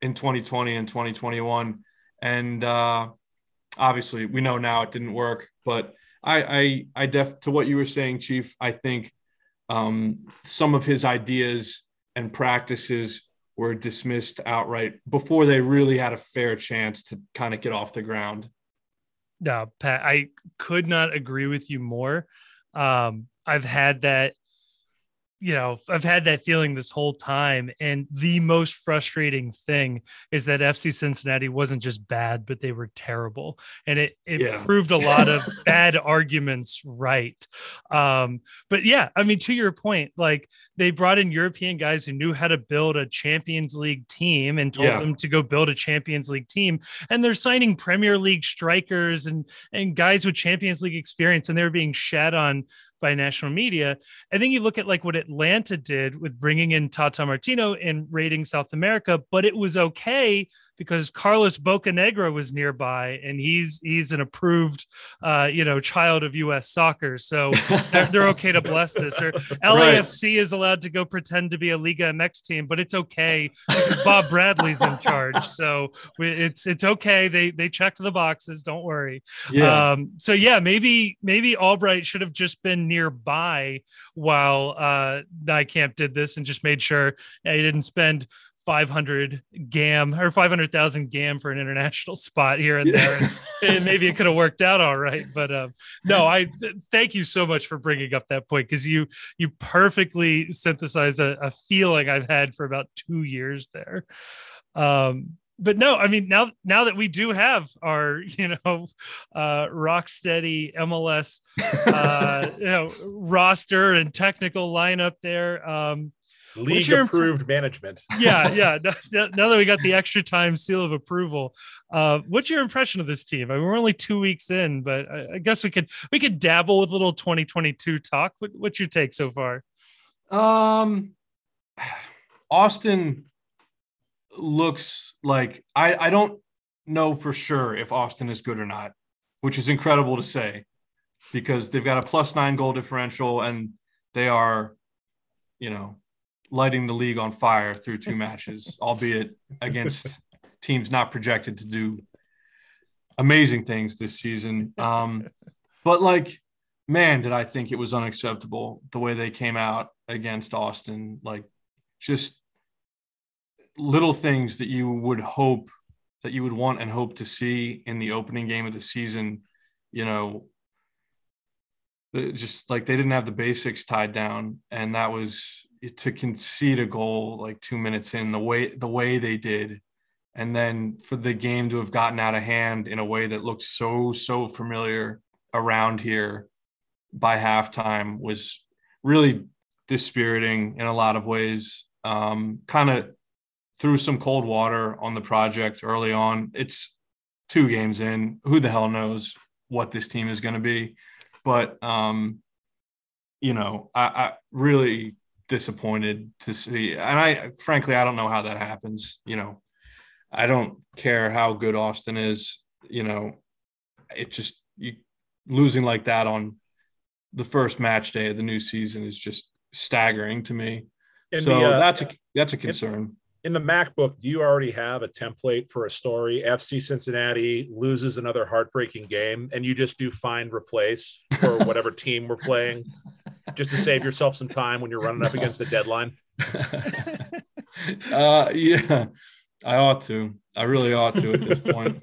in 2020 and 2021 and uh, obviously we know now it didn't work but i i i def to what you were saying chief i think um, some of his ideas and practices were dismissed outright before they really had a fair chance to kind of get off the ground No, Pat, I could not agree with you more. Um, I've had that you know, I've had that feeling this whole time. And the most frustrating thing is that FC Cincinnati wasn't just bad, but they were terrible. And it, it yeah. proved a lot of bad arguments right. Um, but yeah, I mean, to your point, like they brought in European guys who knew how to build a Champions League team and told yeah. them to go build a Champions League team. And they're signing Premier League strikers and, and guys with Champions League experience, and they're being shat on by national media. I think you look at like what Atlanta did with bringing in Tata Martino and raiding South America, but it was okay because Carlos Bocanegra was nearby and he's he's an approved uh, you know child of US soccer. So they're, they're okay to bless this. Or LAFC right. is allowed to go pretend to be a Liga MX team but it's okay because Bob Bradley's in charge. So it's it's okay. They they checked the boxes. Don't worry. Yeah. Um, so yeah maybe maybe Albright should have just been nearby while uh Nijkamp did this and just made sure he didn't spend 500 gam or 500,000 gam for an international spot here and there. and, and maybe it could have worked out all right. But um, no, I th- thank you so much for bringing up that point because you you perfectly synthesize a, a, feeling I've had for about two years there. Um, but no, I mean now now that we do have our you know uh, rock steady MLS uh, you know roster and technical lineup there. Um, league approved imp- management. yeah, yeah. Now, now, that we got the extra time seal of approval, uh, what's your impression of this team? I mean, we're only two weeks in, but I, I guess we could we could dabble with a little 2022 talk. What, what's your take so far? Um, Austin looks like I I don't know for sure if Austin is good or not, which is incredible to say because they've got a plus nine goal differential and they are, you know, lighting the league on fire through two matches, albeit against teams not projected to do amazing things this season. Um, but like, man, did I think it was unacceptable the way they came out against Austin. Like, just little things that you would hope that you would want and hope to see in the opening game of the season. You know, just like they didn't have the basics tied down, and that was to concede a goal like two minutes in the way the way they did. And then for the game to have gotten out of hand in a way that looked so so familiar around here by halftime was really dispiriting in a lot of ways. Um, kind of threw some cold water on the project early on. It's two games in. Who the hell knows what this team is going to be? But um, you know I, I really disappointed to see. And I, frankly, I don't know how that happens. You know, I don't care how good Austin is. You know, it just you losing like that on the first match day of the new season is just staggering to me. In so the, uh, that's a that's a concern. In, in the MacBook, do you already have a template for a story? FC Cincinnati loses another heartbreaking game, and you just do find replace for whatever team we're playing just to save yourself some time when you're running up against the deadline? uh, yeah, I ought to. I really ought to at this point.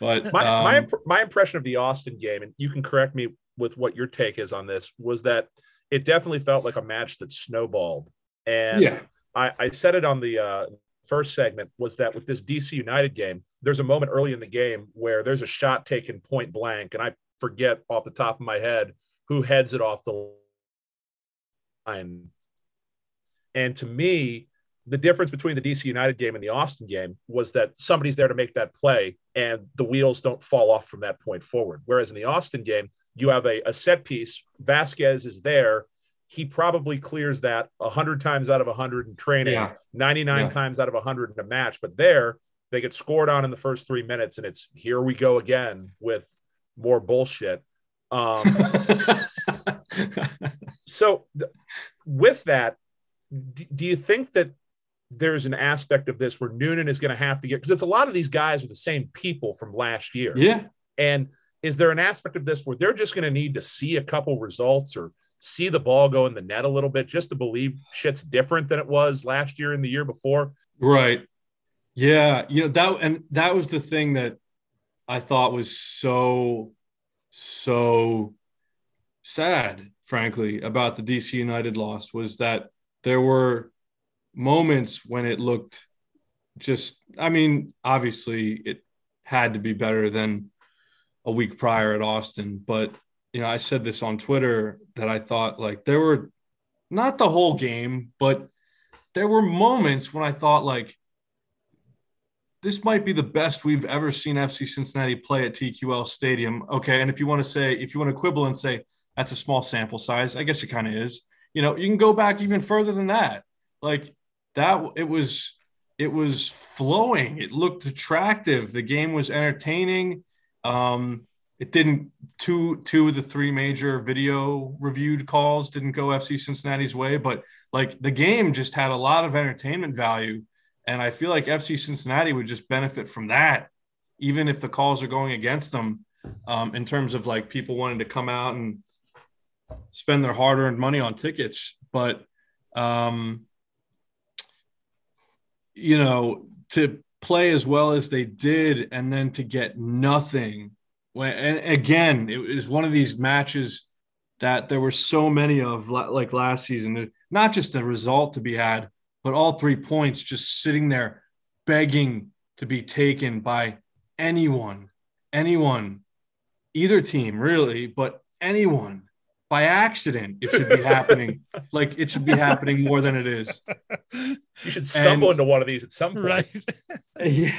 But my, um, my my impression of the Austin game, and you can correct me with what your take is on this, was that it definitely felt like a match that snowballed. And yeah. I, I said it on the uh, first segment was that with this DC United game, there's a moment early in the game where there's a shot taken point blank, and I forget off the top of my head who heads it off the line. And to me, the difference between the DC United game and the Austin game was that somebody's there to make that play and the wheels don't fall off from that point forward. Whereas in the Austin game, you have a, a set piece. Vazquez is there. He probably clears that 100 times out of 100 in training, yeah. 99 yeah. times out of 100 in a match. But there, they get scored on in the first three minutes, and it's here we go again with more bullshit. Um, so, th- with that, d- do you think that there's an aspect of this where Noonan is going to have to get because it's a lot of these guys are the same people from last year. Yeah. And is there an aspect of this where they're just going to need to see a couple results or see the ball go in the net a little bit just to believe shit's different than it was last year and the year before? Right. Yeah. You know, that and that was the thing that I thought was so so sad, frankly, about the DC United loss was that there were moments when it looked just, I mean, obviously it had to be better than a week prior at Austin, but you know, I said this on Twitter that I thought like there were not the whole game, but there were moments when I thought like this might be the best we've ever seen FC Cincinnati play at TQL Stadium. Okay, and if you want to say if you want to quibble and say that's a small sample size, I guess it kind of is. You know, you can go back even further than that. Like that it was it was flowing. It looked attractive. The game was entertaining. Um, it didn't two two of the three major video reviewed calls didn't go FC Cincinnati's way, but like the game just had a lot of entertainment value, and I feel like FC Cincinnati would just benefit from that, even if the calls are going against them, um, in terms of like people wanting to come out and spend their hard earned money on tickets, but um, you know to play as well as they did and then to get nothing when and again it was one of these matches that there were so many of like last season. Not just a result to be had but all three points just sitting there begging to be taken by anyone anyone either team really but anyone by accident it should be happening. Like it should be happening more than it is. You should stumble and, into one of these at some point. Right. Yeah.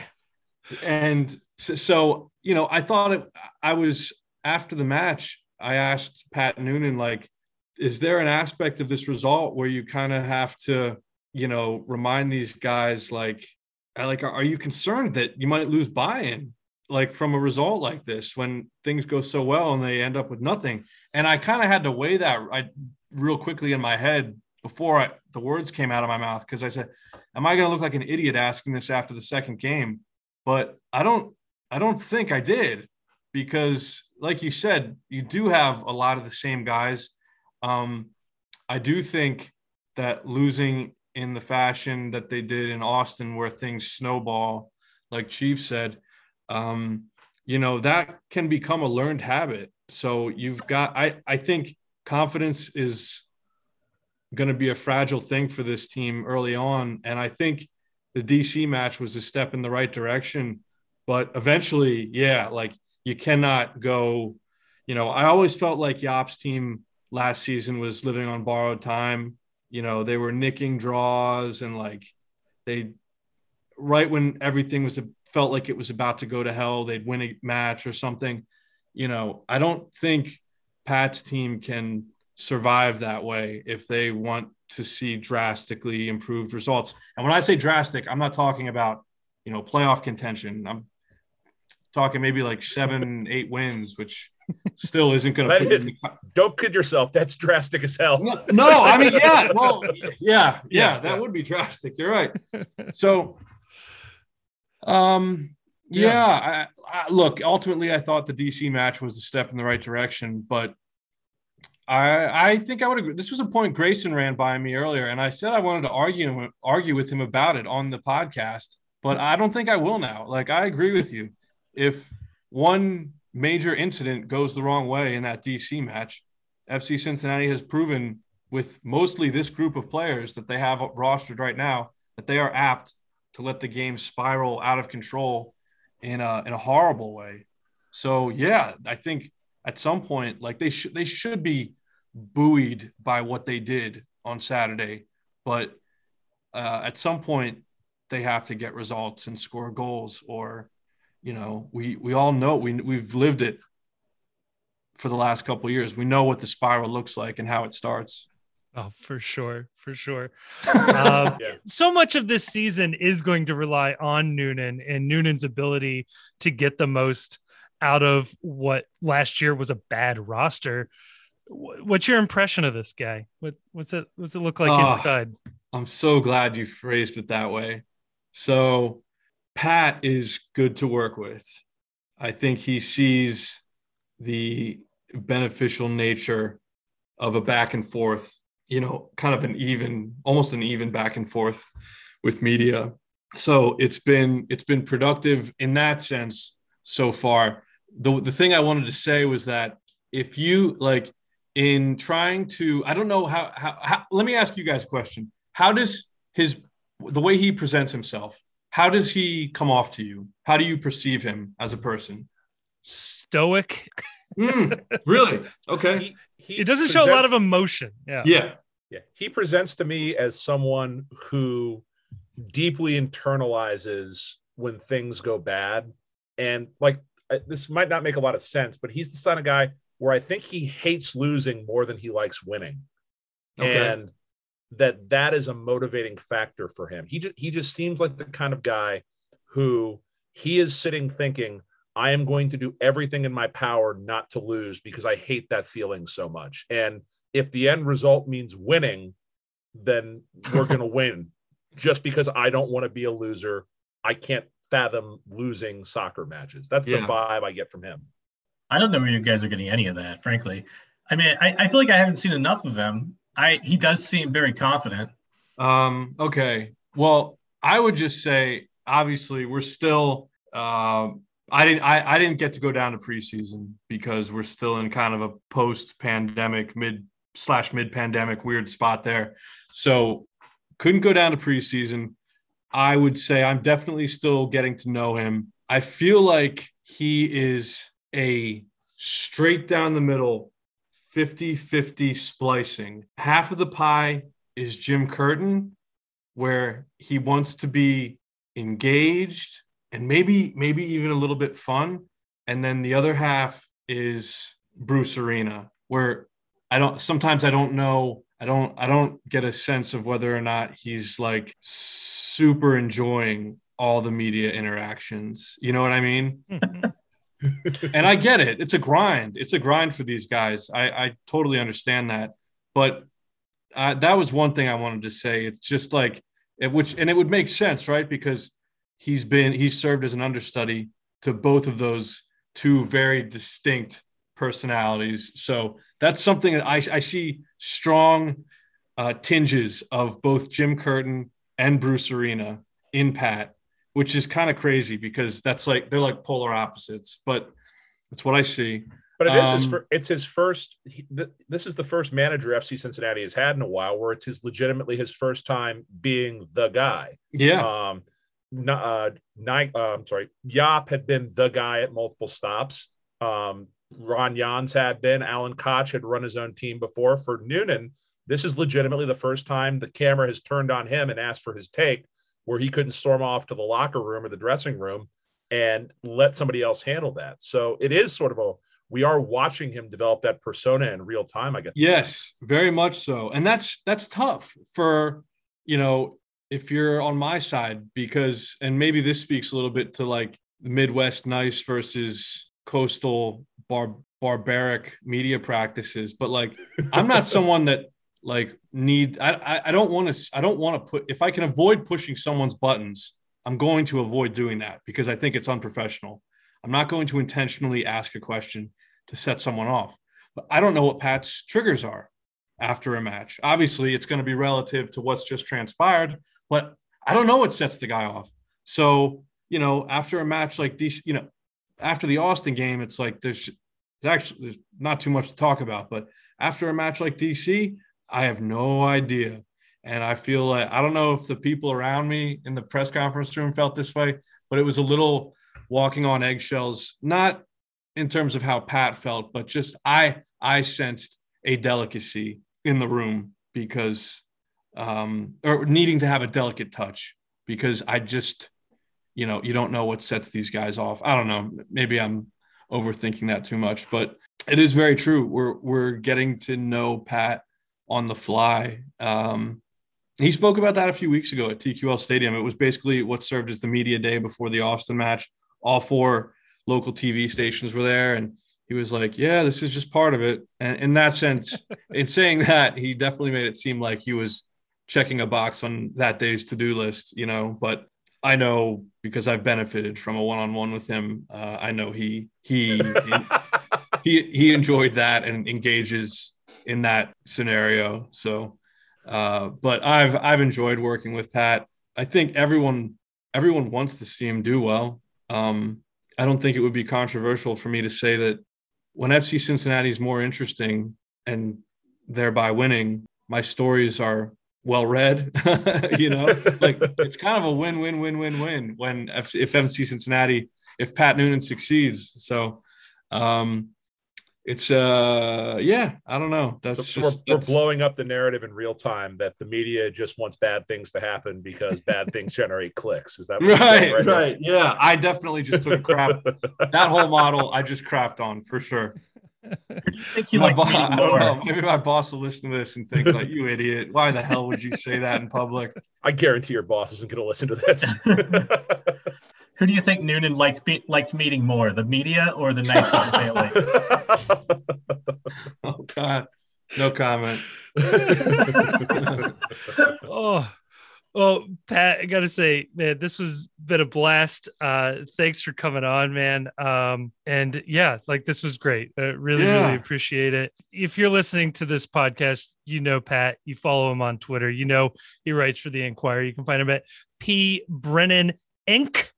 And so you know, I thought it, I was after the match. I asked Pat Noonan, like, is there an aspect of this result where you kind of have to, you know, remind these guys, like, like, are you concerned that you might lose buy-in, like, from a result like this when things go so well and they end up with nothing? And I kind of had to weigh that I real quickly in my head before I, the words came out of my mouth because I said, "Am I going to look like an idiot asking this after the second game?" But I don't I don't think I did because, like you said, you do have a lot of the same guys. Um, I do think that losing in the fashion that they did in Austin, where things snowball, like Chief said, um, you know, that can become a learned habit. So you've got, I, I think confidence is going to be a fragile thing for this team early on. And I think the DC match was a step in the right direction but eventually, yeah, like you cannot go. You know, I always felt like Jaap's team last season was living on borrowed time. You know, they were nicking draws and like they, right when everything was felt like it was about to go to hell, they'd win a match or something. You know, I don't think Pat's team can survive that way if they want to see drastically improved results. And when I say drastic, I'm not talking about, you know, playoff contention. I'm talking maybe like seven, eight wins, which still isn't going to. Don't kid yourself. That's drastic as hell. No, no, I mean, yeah, well, yeah, yeah, yeah that would be drastic. You're right. So, um, yeah, yeah I, I, look, ultimately, I thought the DC match was a step in the right direction, but I I think I would agree. This was a point Grayson ran by me earlier, and I said I wanted to argue argue with him about it on the podcast, but I don't think I will now. Like I agree with you if one major incident goes the wrong way in that DC match, FC Cincinnati has proven with mostly this group of players that they have rostered right now that they are apt to let the game spiral out of control in a in a horrible way. So yeah, I think at some point like they should they should be buoyed by what they did on Saturday, but uh, at some point they have to get results and score goals or you know, we we all know we we've lived it for the last couple years. We know what the spiral looks like and how it starts. Oh, for sure, for sure. Um, yeah. So much of this season is going to rely on Noonan and Noonan's ability to get the most out of what last year was a bad roster. What's your impression of this guy? What what's it what's it look like uh, inside? I'm so glad you phrased it that way. So Pat is good to work with. I think he sees the beneficial nature of a back and forth, you know, kind of an even, almost an even back and forth with media. So it's been it's been productive in that sense so far. The the thing I wanted to say was that if you like in trying to I don't know how, how how let me ask you guys a question. How does his the way he presents himself, how does he come off to you? How do you perceive him as a person? Stoic. Mm, really? Okay. He, he It doesn't show a lot of emotion. Yeah. Yeah. Yeah, he presents to me as someone who deeply internalizes when things go bad, and like this might not make a lot of sense, but he's the son of guy where I think he hates losing more than he likes winning, Okay. and that that is a motivating factor for him. He just he just seems like the kind of guy who he is sitting thinking. I am going to do everything in my power not to lose because I hate that feeling so much. And if the end result means winning, then we're going to win. Just because I don't want to be a loser, I can't fathom losing soccer matches. That's the vibe I get from him. I don't know where you guys are getting any of that, frankly. I mean, I, I feel like I haven't seen enough of him. I he does seem very confident. Um, okay. Well, I would just say, obviously, we're still. Uh, I didn't. I, I didn't get to go down to preseason because we're still in kind of a post-pandemic, mid slash mid-pandemic weird spot there. So couldn't go down to preseason. I would say I'm definitely still getting to know him. I feel like he is a straight down the middle 50 50 splicing. Half of the pie is Jim Curtin, where he wants to be engaged and maybe maybe even a little bit fun. And then the other half is Bruce Arena, where I don't sometimes I don't know, I don't I don't get a sense of whether or not he's like super enjoying all the media interactions. You know what I mean? Hmm. And I get it. It's a grind. It's a grind for these guys. I, I totally understand that. But uh, that was one thing I wanted to say. It's just like it, which, and it would make sense, right? Because he's been he's served as an understudy to both of those two very distinct personalities. So that's something that I, I see strong uh, tinges of both Jim Curtin and Bruce Arena in Pat which is kind of crazy because that's like they're like polar opposites, but that's what I see. But it is his Um, fir- it's his first. He, th- this is the first manager FC Cincinnati has had in a while where it's his legitimately his first time being the guy. Yeah, Um, uh, Ni- uh, I'm sorry, Jaap had been the guy at multiple stops. Um, Ron Jans had been. Alan Koch had run his own team before. For Noonan, this is legitimately the first time the camera has turned on him and asked for his take, where he couldn't storm off to the locker room or the dressing room and let somebody else handle that. So it is sort of a we are watching him develop that persona in real time. I guess. yes, very much so, and that's that's tough for you know if you're on my side because and maybe this speaks a little bit to like Midwest nice versus coastal bar barbaric media practices, but like I'm not someone that like need I I, don't want to I don't want to put if I can avoid pushing someone's buttons, I'm going to avoid doing that because I think it's unprofessional. I'm not going to intentionally ask a question to set someone off. But I don't know what Pat's triggers are after a match. Obviously, it's going to be relative to what's just transpired, but I don't know what sets the guy off. So, you know, after a match like this, you know, after the Austin game, it's like there's, there's actually there's not too much to talk about. But after a match like DC, I have no idea. And I feel like I don't know if the people around me in the press conference room felt this way, but it was a little walking on eggshells, not in terms of how Pat felt, but just I I sensed a delicacy in the room because um or needing to have a delicate touch because I just you know, you don't know what sets these guys off. I don't know. Maybe I'm overthinking that too much, but it is very true. We're we're getting to know Pat on the fly. Um, he spoke about that a few weeks ago at TQL Stadium. It was basically what served as the media day before the Austin match. All four local TV stations were there, and he was like, "Yeah, this is just part of it." And in that sense, in saying that, he definitely made it seem like he was checking a box on that day's to-do list, you know. But I know because I've benefited from a one-on-one with him. Uh, I know he he he he enjoyed that and engages in that scenario. So, uh, but I've I've enjoyed working with Pat. I think everyone everyone wants to see him do well. Um, I don't think it would be controversial for me to say that when FC Cincinnati is more interesting and thereby winning, my stories are well read. you know, like it's kind of a win win win win win when if, if MC Cincinnati if Pat Noonan succeeds. So um it's uh yeah i don't know that's So just we're, we're blowing up the narrative in real time that the media just wants bad things to happen because bad things generate clicks. Is that what you're right right yeah i definitely just took crap that whole model i just crapped on for sure I you my like bo- I don't know. Maybe my boss will listen to this and think like, "You idiot! Why the hell would you say that in public?" I guarantee your boss isn't going to listen to this. Who do you think Noonan likes be- likes meeting more, the media or the Knights of the family? Oh God, no comment. oh, oh, Pat, I gotta say, man, this was been a blast. Uh, thanks for coming on, man. Um, and yeah, like this was great. Uh, really, Yeah. really appreciate it. If you're listening to this podcast, you know Pat. You follow him on Twitter. You know he writes for the Enquirer. You can find him at P Brennan Inc.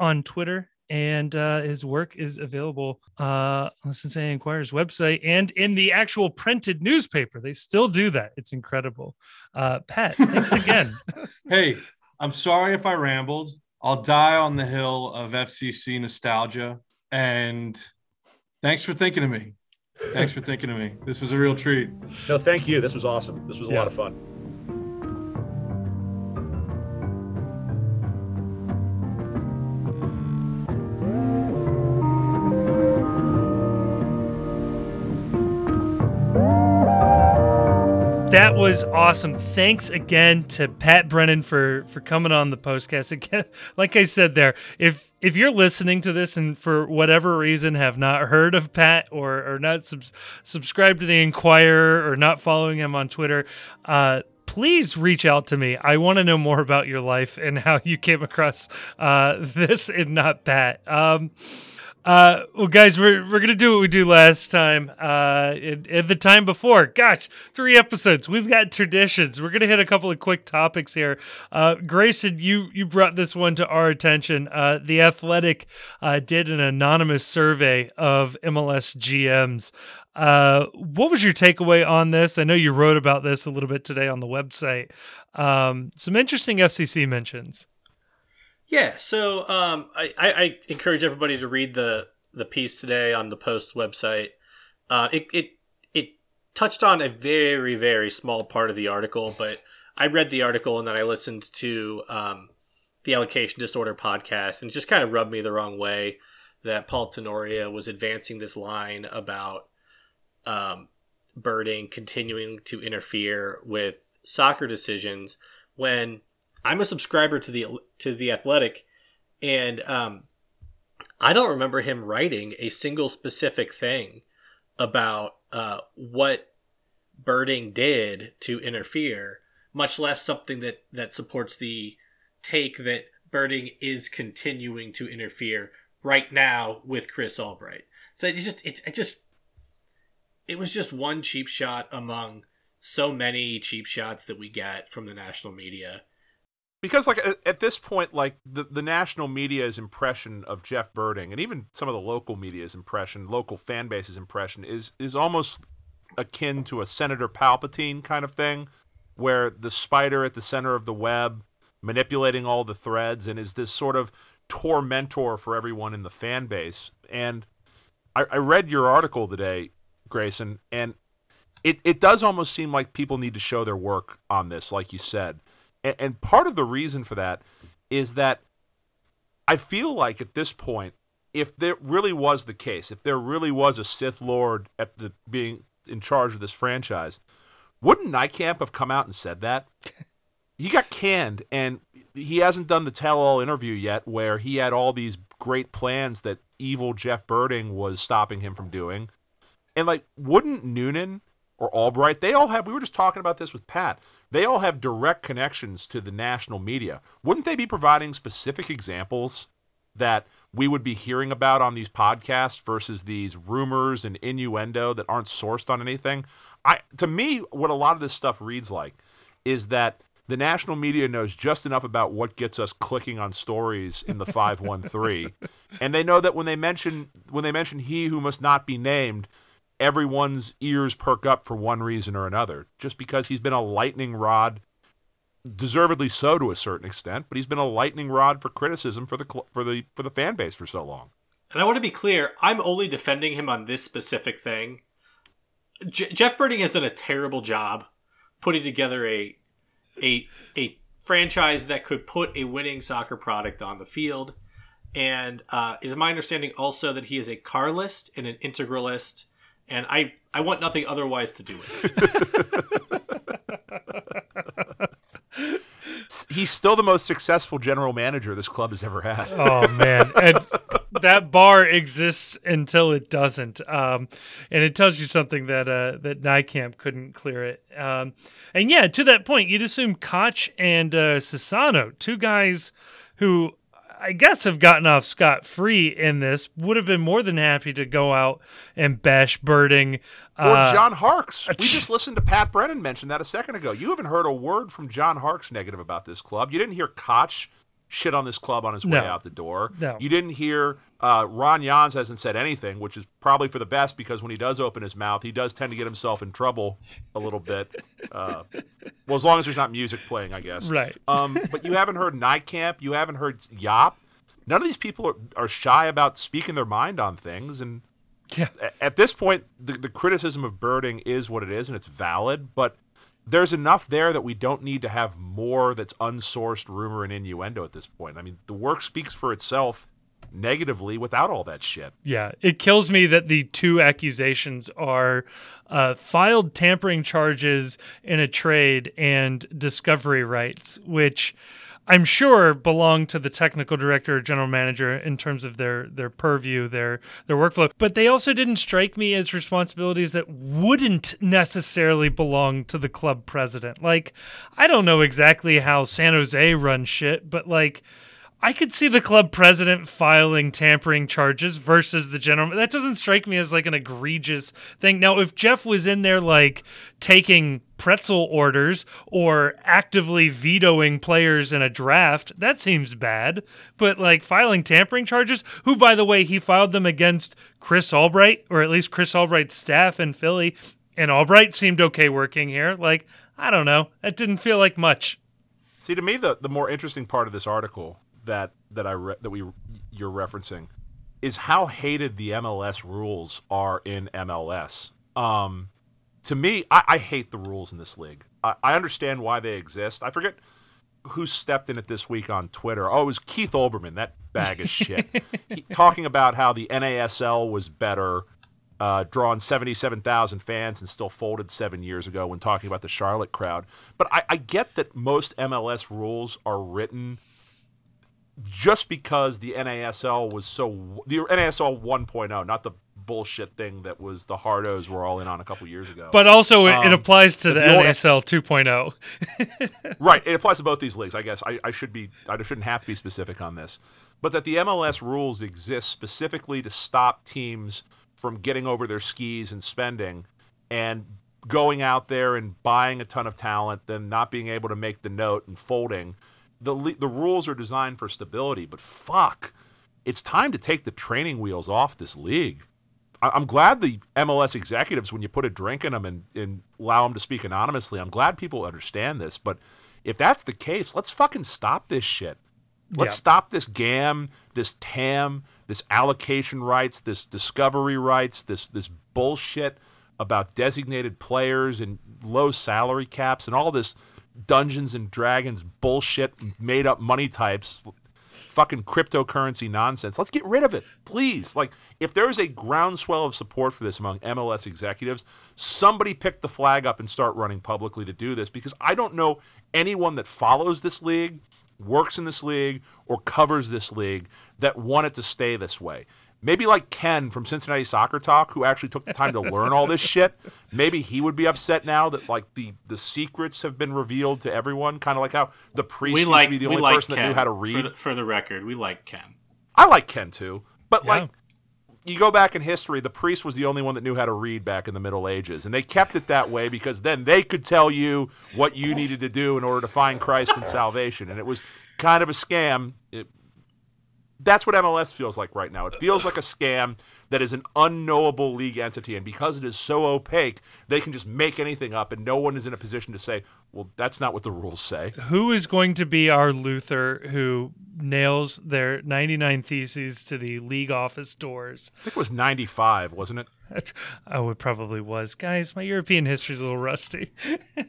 on Twitter. And uh, his work is available uh, on the Cincinnati Enquirer's website and in the actual printed newspaper. They still do that. It's incredible. Uh, Pat, thanks again. Hey, I'm sorry if I rambled. I'll die on the hill of FCC nostalgia. And thanks for thinking of me. Thanks for thinking of me. This was a real treat. no, thank you. This was awesome. This was a Yeah. lot of fun. That was awesome. Thanks again to Pat Brennan for for coming on the postcast. Again, like I said there, if if you're listening to this and for whatever reason have not heard of Pat or or not subs- subscribed to the Enquirer or not following him on Twitter, uh, please reach out to me. I want to know more about your life and how you came across uh, this and not Pat. Um, uh, well, guys, we're we're gonna do what we do last time. Uh, in the time before, gosh, three episodes. We've got traditions. We're gonna hit a couple of quick topics here. Uh, Grayson, you you brought this one to our attention. Uh, the Athletic uh, did an anonymous survey of MLS GMs. Uh, what was your takeaway on this? I know you wrote about this a little bit today on the website. Um, some interesting FCC mentions. Yeah, so um, I, I, encourage everybody to read the the piece today on the Post website. Uh, it it it touched on a very very small part of the article, but I read the article and then I listened to um, the Allocation Disorder podcast, and it just kind of rubbed me the wrong way that Paul Tenorio was advancing this line about um, Berding continuing to interfere with soccer decisions when I'm a subscriber to the to the Athletic, and um, I don't remember him writing a single specific thing about uh, what Berding did to interfere, much less something that that supports the take that Berding is continuing to interfere right now with Chris Albright. So it just it, it just it was just one cheap shot among so many cheap shots that we get from the national media. Because like at, this point like the, the national media's impression of jeff Berding and even some of the local media's impression local fan base's impression is is almost akin to a senator palpatine kind of thing where the spider at the center of the web manipulating all the threads and is this sort of tormentor for everyone in the fan base. And i, I read your article today grayson and it, it does almost seem like people need to show their work on this like you said and, and part of the reason for that is that I feel like at this point, if there really was the case, if there really was a Sith Lord at the being in charge of this franchise, wouldn't Nijkamp have come out and said that? he got canned, and he hasn't done the tell-all interview yet, where he had all these great plans that evil Jeff Berding was stopping him from doing. And like, wouldn't Noonan or Albright? They all have. We were just talking about this with Pat. They all have direct connections to the national media. Wouldn't they be providing specific examples that we would be hearing about on these podcasts versus these rumors and innuendo that aren't sourced on anything? I to me, what a lot of this stuff reads like is that the national media knows just enough about what gets us clicking on stories in the 513 and they know that when they mention when they mention he who must not be named everyone's ears perk up for one reason or another, just because he's been a lightning rod, deservedly so to a certain extent, but he's been a lightning rod for criticism for the for the for the fan base for so long. And I want to be clear, I'm only defending him on this specific thing. J- Jeff Berding has done a terrible job putting together a a a franchise that could put a winning soccer product on the field. And uh, it is my understanding also that he is a Carlist and an integralist, and I I want nothing otherwise to do with it. He's still the most successful general manager this club has ever had. Oh man, and that bar exists until it doesn't, um, and it tells you something that uh, that Nijkamp couldn't clear it. Um, and yeah, to that point, you'd assume Koch and uh, Sassano, two guys who I guess have gotten off scot free in this, would have been more than happy to go out and bash Berding. Or Uh, John Harkes. We just listened to Pat Brennan mention that a second ago. You haven't heard a word from John Harkes negative about this club. You didn't hear Koch shit on this club on his way No. out the door. No. You didn't hear uh, Ron Jans hasn't said anything, which is probably for the best because when he does open his mouth, he does tend to get himself in trouble a little bit. Uh, well, as long as there's not music playing, I guess. Right. Um, but you haven't heard Nijkamp. You haven't heard Jaap. None of these people are, are shy about speaking their mind on things, and Yeah. at this point, the, the criticism of Berding is what it is, and it's valid. But there's enough there that we don't need to have more that's unsourced rumor and innuendo at this point. I mean, the work speaks for itself negatively without all that shit. Yeah, it kills me that the two accusations are uh, filed tampering charges in a trade and discovery rights, which I'm sure belong to the technical director or general manager in terms of their their purview, their their workflow. But they also didn't strike me as responsibilities that wouldn't necessarily belong to the club president. Like, I don't know exactly how San Jose runs shit, but like. I could see the club president filing tampering charges versus the general. That doesn't strike me as like an egregious thing. Now, if Jeff was in there like taking pretzel orders or actively vetoing players in a draft, that seems bad. But like filing tampering charges, who, by the way, he filed them against Chris Albright, or at least Chris Albright's staff in Philly, and Albright seemed okay working here. Like, I don't know. That didn't feel like much. See, to me, the, the more interesting part of this article that that I re- that we you're referencing is how hated the MLS rules are in MLS. Um, to me, I, I hate the rules in this league. I, I understand why they exist. I forget who stepped in it this week on Twitter. Oh, it was Keith Olbermann, that bag of shit, he, talking about how the NASL was better, uh, drawing 77,000 fans and still folded seven years ago when talking about the Charlotte crowd. But I, I get that most MLS rules are written just because the NASL was so the NASL 1.0, not the bullshit thing that was the hardos were all in on a couple years ago. But also, it, it Um, applies to the the NASL 2.0. right, it applies to both these leagues. I guess I, I should be I shouldn't have to be specific on this, but that the MLS rules exist specifically to stop teams from getting over their skis and spending and going out there and buying a ton of talent, then not being able to make the note and folding. The the rules are designed for stability, but fuck, it's time to take the training wheels off this league. I- I'm glad the MLS executives, when you put a drink in them and, and allow them to speak anonymously, I'm glad people understand this. But if that's the case, let's fucking stop this shit. Let's Yeah. stop this GAM, this TAM, this allocation rights, this discovery rights, this this bullshit about designated players and low salary caps and all this Dungeons and Dragons bullshit, made up money types fucking cryptocurrency nonsense. Let's get rid of it, please. Like, if there is a groundswell of support for this among MLS executives, somebody pick the flag up and start running publicly to do this because I don't know anyone that follows this league, works in this league, or covers this league that want it to stay this way. Maybe like Ken from Cincinnati Soccer Talk, who actually took the time to learn all this shit. Maybe he would be upset now that like the the secrets have been revealed to everyone. Kind of like how the priest we used like to be the only like person Ken. that knew how to read. For the, for the record, we like Ken. I like Ken too, but Yeah. like you go back in history, the priest was the only one that knew how to read back in the Middle Ages, and they kept it that way because then they could tell you what you needed to do in order to find Christ and salvation, and it was kind of a scam. It, That's what MLS feels like right now. It feels like a scam that is an unknowable league entity, and because it is so opaque, they can just make anything up, and no one is in a position to say, "Well, that's not what the rules say." Who is going to be our Luther who nails their 99 theses to the league office doors? I think it was ninety-five, wasn't it? Oh, it probably was. Guys, my European history's a little rusty.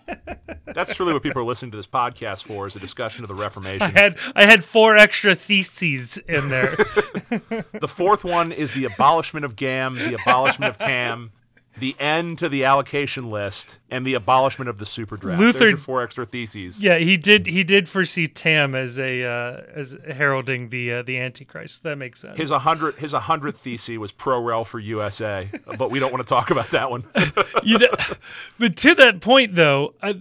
That's truly what people are listening to this podcast for: is a discussion of the Reformation. I had I had four extra theses in there. The fourth one is the abolishment of GAM, the abolishment of TAM, the end to the allocation list, and the abolishment of the super draft. Luther- four extra theses. yeah, he did he did foresee Tam as a uh, as heralding the uh, the Antichrist. That makes sense. His 100 his 100th thesis was pro rel for USA, but we don't want to talk about that one. you know, but to that point, though, uh,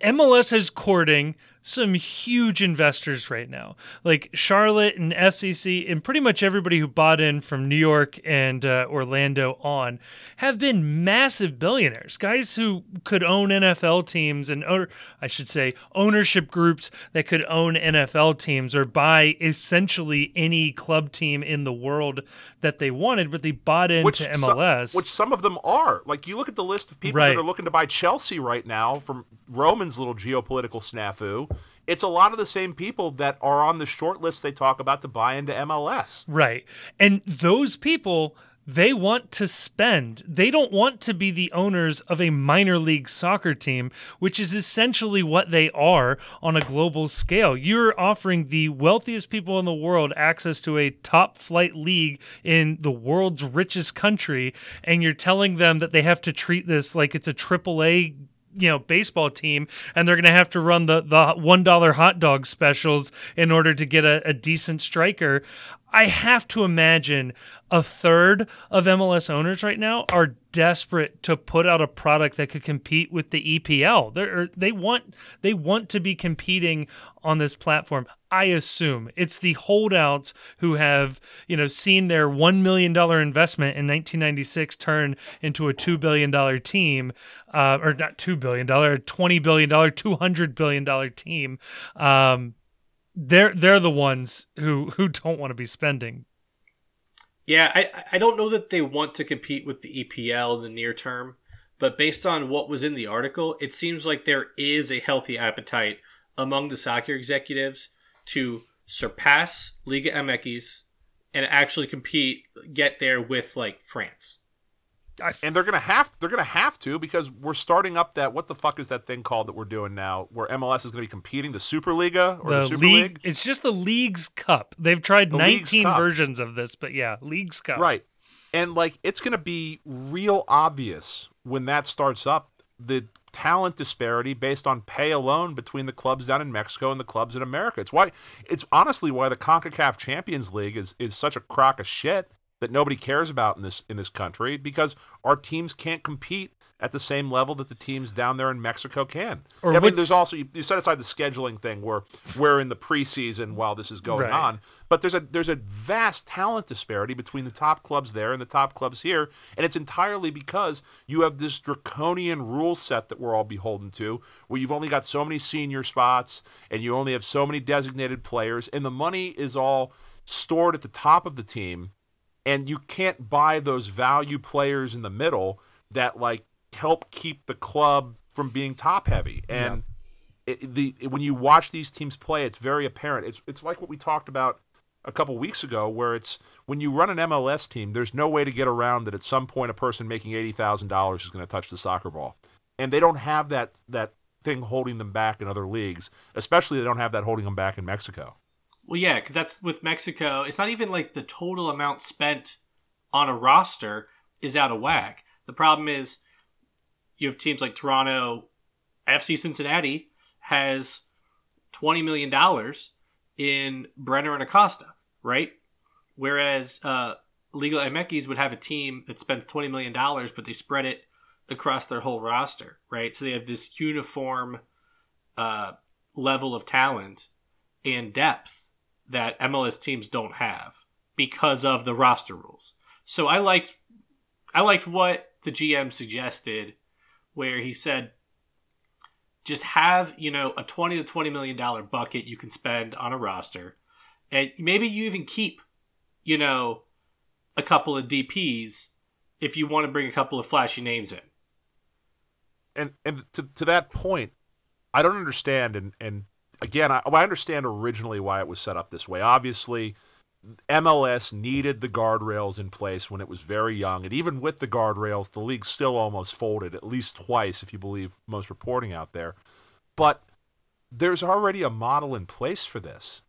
MLS is courting some huge investors right now, like Charlotte and FCC, and pretty much everybody who bought in from New York and uh, Orlando on have been massive billionaires, guys who could own NFL teams and, or I should say, ownership groups that could own NFL teams or buy essentially any club team in the world that they wanted, but they bought into some- MLS. which some of them are. Like you look at the list of people Right. that are looking to buy Chelsea right now from Roman's little geopolitical snafu. It's a lot of the same people that are on the short list they talk about to buy into MLS. Right. And those people, they want to spend. They don't want to be the owners of a minor league soccer team, which is essentially what they are on a global scale. You're offering the wealthiest people in the world access to a top flight league in the world's richest country, and you're telling them that they have to treat this like it's a triple A you know baseball team and they're going to have to run the the one dollar hot dog specials in order to get a, a decent striker i have to imagine a third of mls owners right now are desperate to put out a product that could compete with the epl They're, they want they want to be competing on this platform. I assume it's the holdouts who have you know seen their $1 million investment in 1996 turn into a $2 billion team uh, or not $2 billion $20 billion $200 billion team. Um, they're they're the ones who who don't want to be spending Yeah, I I don't know that they want to compete with the EPL in the near term, but based on what was in the article, it seems like there is a healthy appetite among the soccer executives to surpass Liga MX and actually compete, get there with like France. And they're gonna have they're gonna have to because we're starting up that what the fuck is that thing called that we're doing now where MLS is gonna be competing the Superliga or the, the Super league, League? it's just the Leagues Cup they've tried The 19 versions of this but yeah Leagues Cup Right. And like it's going to be real obvious when that starts up the talent disparity based on pay alone between the clubs down in Mexico and the clubs in America. It's why it's honestly why the CONCACAF Champions League is is such a crock of shit that nobody cares about in this in this country because our teams can't compete at the same level that the teams down there in Mexico can. Or I mean, there's also you, you set aside the scheduling thing where we're in the preseason while this is going Right. on, but there's a there's a vast talent disparity between the top clubs there and the top clubs here, and it's entirely because you have this draconian rule set that we're all beholden to, where you've only got so many senior spots and you only have so many designated players, and the money is all stored at the top of the team, and you can't buy those value players in the middle that like help keep the club from being top heavy and it, the when you watch these teams play, it's very apparent. It's it's like what we talked about a couple weeks ago, where it's when you run an MLS team, there's no way to get around that. At some point, a person making eighty thousand dollars is going to touch the soccer ball, and they don't have that that thing holding them back in other leagues. Especially, they don't have that holding them back in Mexico. Well, yeah, because that's with Mexico. It's not even like the total amount spent on a roster is out of whack. The problem is you have teams like Toronto, FC Cincinnati has twenty million dollars in Brenner and Acosta, right? Whereas uh, Liga MX would have a team that spends twenty million dollars, but they spread it across their whole roster, right? So they have this uniform uh, level of talent and depth that MLS teams don't have because of the roster rules. So I liked I liked what the GM suggested where he said just have, you know, a 20 to 20 million dollar bucket you can spend on a roster and maybe you even keep, you know, a couple of DPs if you want to bring a couple of flashy names in. and and to to that point, I don't understand. And and again, I, I understand originally why it was set up this way. Obviously, MLS needed the guardrails in place when it was very young, and even with the guardrails, the league still almost folded at least twice, if you believe most reporting out there. But there's already a model in place for this.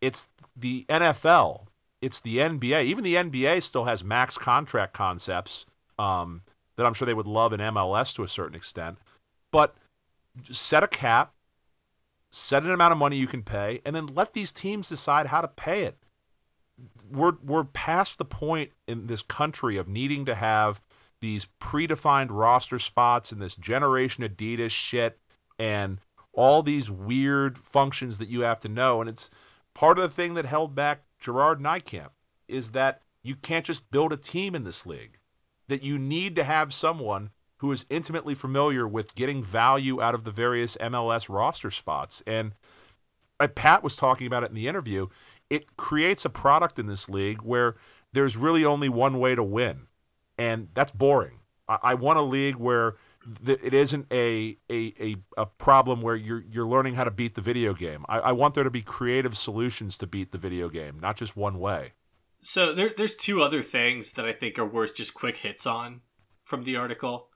It's the NFL. It's the NBA. Even the NBA still has max contract concepts um, that I'm sure they would love in MLS to a certain extent. But set a cap, set an amount of money you can pay, and then let these teams decide how to pay it. We're we're past the point in this country of needing to have these predefined roster spots and this generation Adidas shit and all these weird functions that you have to know. And it's part of the thing that held back Gerard Nijkamp is that you can't just build a team in this league. That you need to have someone who is intimately familiar with getting value out of the various MLS roster spots. And Pat was talking about it in the interview. It creates a product in this league where there's really only one way to win, and that's boring. I, I want a league where it isn't a, a a a problem where you're you're learning how to beat the video game. I, I want there to be creative solutions to beat the video game, not just one way. So there, there's two other things that I think are worth just quick hits on from the article.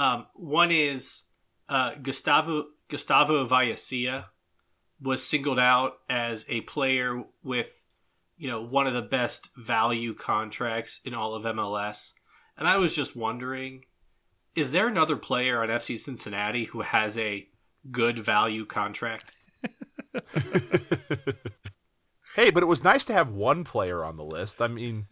Um, one is uh, Gustavo Gustavo was singled out as a player with, you know, one of the best value contracts in all of MLS, and I was just wondering, is there another player on FC Cincinnati who has a good value contract? Hey, but it was nice to have one player on the list. I mean,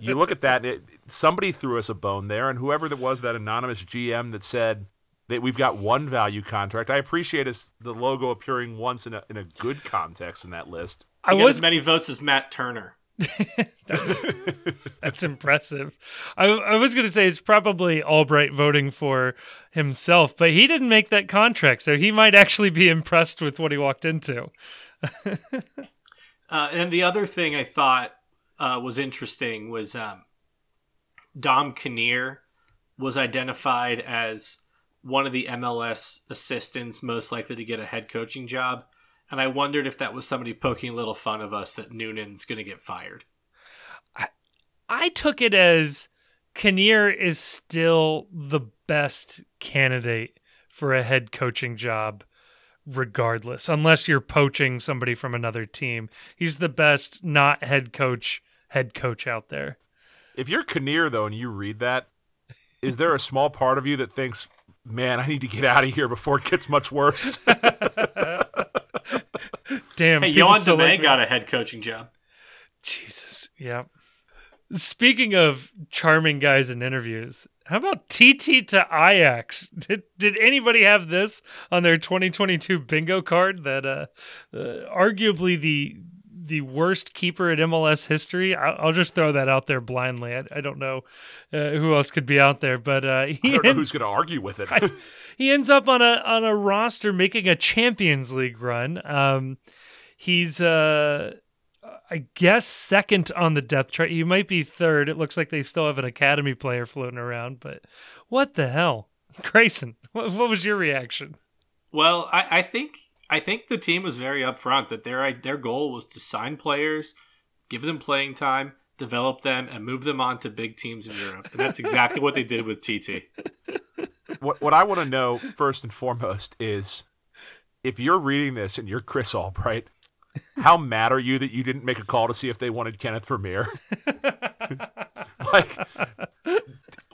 you look at that, it, somebody threw us a bone there, and whoever that was, that anonymous GM that said that we've got one value contract. I appreciate us, the logo appearing once in a, in a good context in that list. I got was as many votes as Matt Turner. that's that's impressive. I, I was going to say it's probably Albright voting for himself, but he didn't make that contract, so he might actually be impressed with what he walked into. Uh, and the other thing I thought uh, was interesting was um, Dom Kinnear was identified as one of the MLS assistants most likely to get a head coaching job. And I wondered if that was somebody poking a little fun of us that Noonan's going to get fired. I took it as Kinnear is still the best candidate for a head coaching job, regardless, unless you're poaching somebody from another team. He's the best not head coach head coach out there. If you're Kinnear, though, and you read that, is there a small part of you that thinks, man, I need to get out of here before it gets much worse? Damn, Hey, people Johan DeMay got a head coaching job. Jesus, yeah. Speaking of charming guys in interviews, how about Titi to Ajax? Did did anybody have this on their 2022 bingo card? That uh, uh arguably the the worst keeper in MLS history. I'll, I'll just throw that out there blindly. I, I don't know uh, who else could be out there, but uh, I he don't know ends, who's going to argue with it. he ends up on a on a roster making a Champions League run. Um, he's uh, I guess second on the depth chart. You might be third. It looks like they still have an academy player floating around, but what the hell, Grayson? What, what was your reaction? Well, I, I think I think the team was very upfront that their their goal was to sign players, give them playing time, develop them, and move them on to big teams in Europe. And that's exactly what they did with Titi. what what I want to know first and foremost is if you're reading this and you're Chris Albright, how mad are you that you didn't make a call to see if they wanted Kenneth Vermeer? like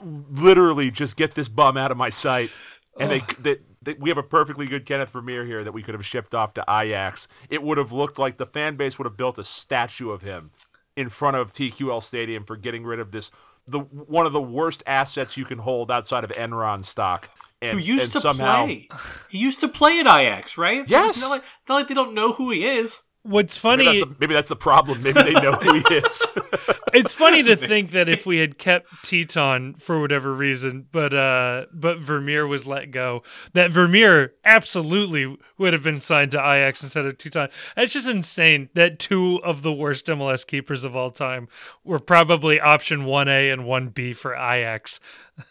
literally just get this bum out of my sight. And they, they, they we have a perfectly good Kenneth Vermeer here that we could have shipped off to Ajax. It would have looked like the fan base would have built a statue of him in front of TQL Stadium for getting rid of this the one of the worst assets you can hold outside of Enron stock. And, Who used and to somehow, play? He used to play at Ajax, right? So Yes. Not like, not like they don't know who he is. What's funny? Maybe that's, the, maybe that's the problem. Maybe they know who he is. it's funny to think that if we had kept Tyton for whatever reason, but uh, but Vermeer was let go, that Vermeer absolutely would have been signed to Ajax instead of Tyton. It's just insane that two of the worst MLS keepers of all time were probably option one A and one B for Ajax.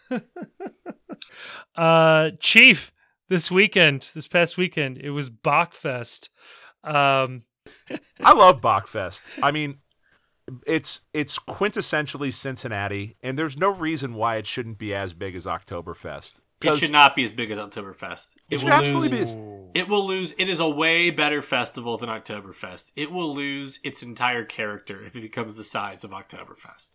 uh, Chief, this weekend, this past weekend, it was Bockfest. Um, I love Bockfest. I mean, it's it's quintessentially Cincinnati, and there's no reason why it shouldn't be as big as Oktoberfest. It should not be as big as Oktoberfest. It, It should will absolutely lose. be. It will lose. It is a way better festival than Oktoberfest. It will lose its entire character if it becomes the size of Oktoberfest.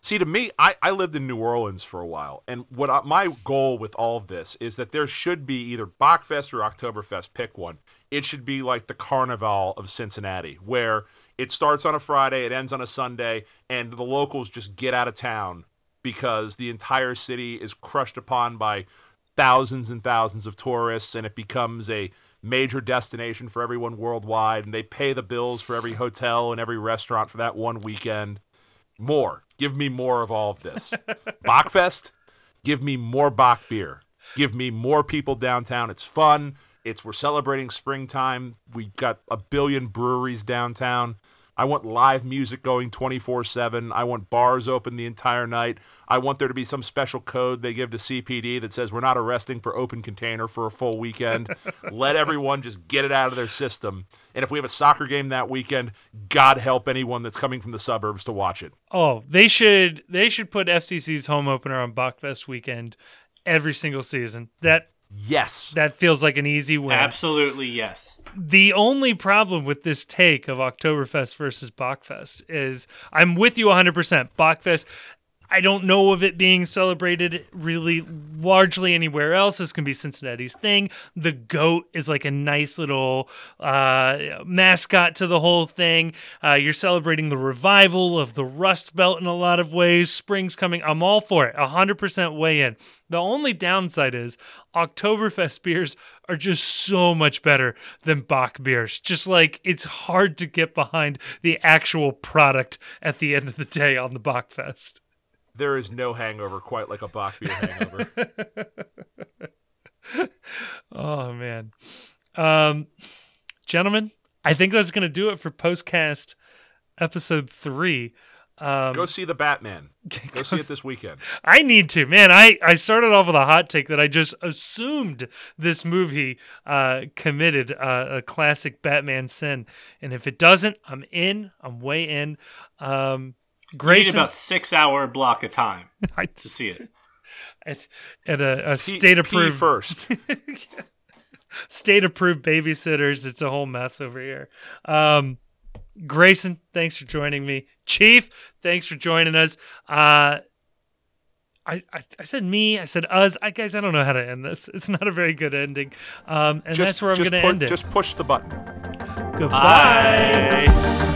See, to me, I, I lived in New Orleans for a while, and what I, my goal with all of this is that there should be either Bockfest or Oktoberfest. Pick one. It should be like the Carnival of Cincinnati, where it starts on a Friday, it ends on a Sunday, and the locals just get out of town because the entire city is crushed upon by thousands and thousands of tourists, and it becomes a major destination for everyone worldwide, and they pay the bills for every hotel and every restaurant for that one weekend. More. Give me more of all of this. Bockfest, give me more Bock beer. Give me more people downtown. It's fun. It's we're celebrating springtime. We got a billion breweries downtown. I want live music going 24/7. I want bars open the entire night. I want there to be some special code they give to CPD that says we're not arresting for open container for a full weekend. Let everyone just get it out of their system. And if we have a soccer game that weekend, God help anyone that's coming from the suburbs to watch it. Oh, they should they should put FCC's home opener on Bockfest weekend every single season. That Yes. that feels like an easy win. Absolutely yes. The only problem with this take of Oktoberfest versus Bockfest is I'm with you 100%. Bockfest I don't know of it being celebrated really largely anywhere else. This can be Cincinnati's thing. The goat is like a nice little uh, mascot to the whole thing. Uh, you're celebrating the revival of the Rust Belt in a lot of ways. Spring's coming. I'm all for it. 100% way in. The only downside is Oktoberfest beers are just so much better than Bock beers. Just like it's hard to get behind the actual product at the end of the day on the Bockfest. There is no hangover quite like a Bock beer hangover. oh man, um, gentlemen, I think that's gonna do it for Postcast episode three. Um, Go see the Batman. Go see it this weekend. I need to, man. I, I started off with a hot take that I just assumed this movie uh, committed uh, a classic Batman sin, and if it doesn't, I'm in. I'm way in. Um, Grayson, about six hour block of time I, to see it. at, at a, a P- state approved first. state approved babysitters. It's a whole mess over here. Um, Grayson, thanks for joining me. Chief, thanks for joining us. Uh, I, I, I said me, I said us. I guys, I don't know how to end this. It's not a very good ending. Um, and Just- that's where I'm going to end it. Just push the button. Goodbye. Bye.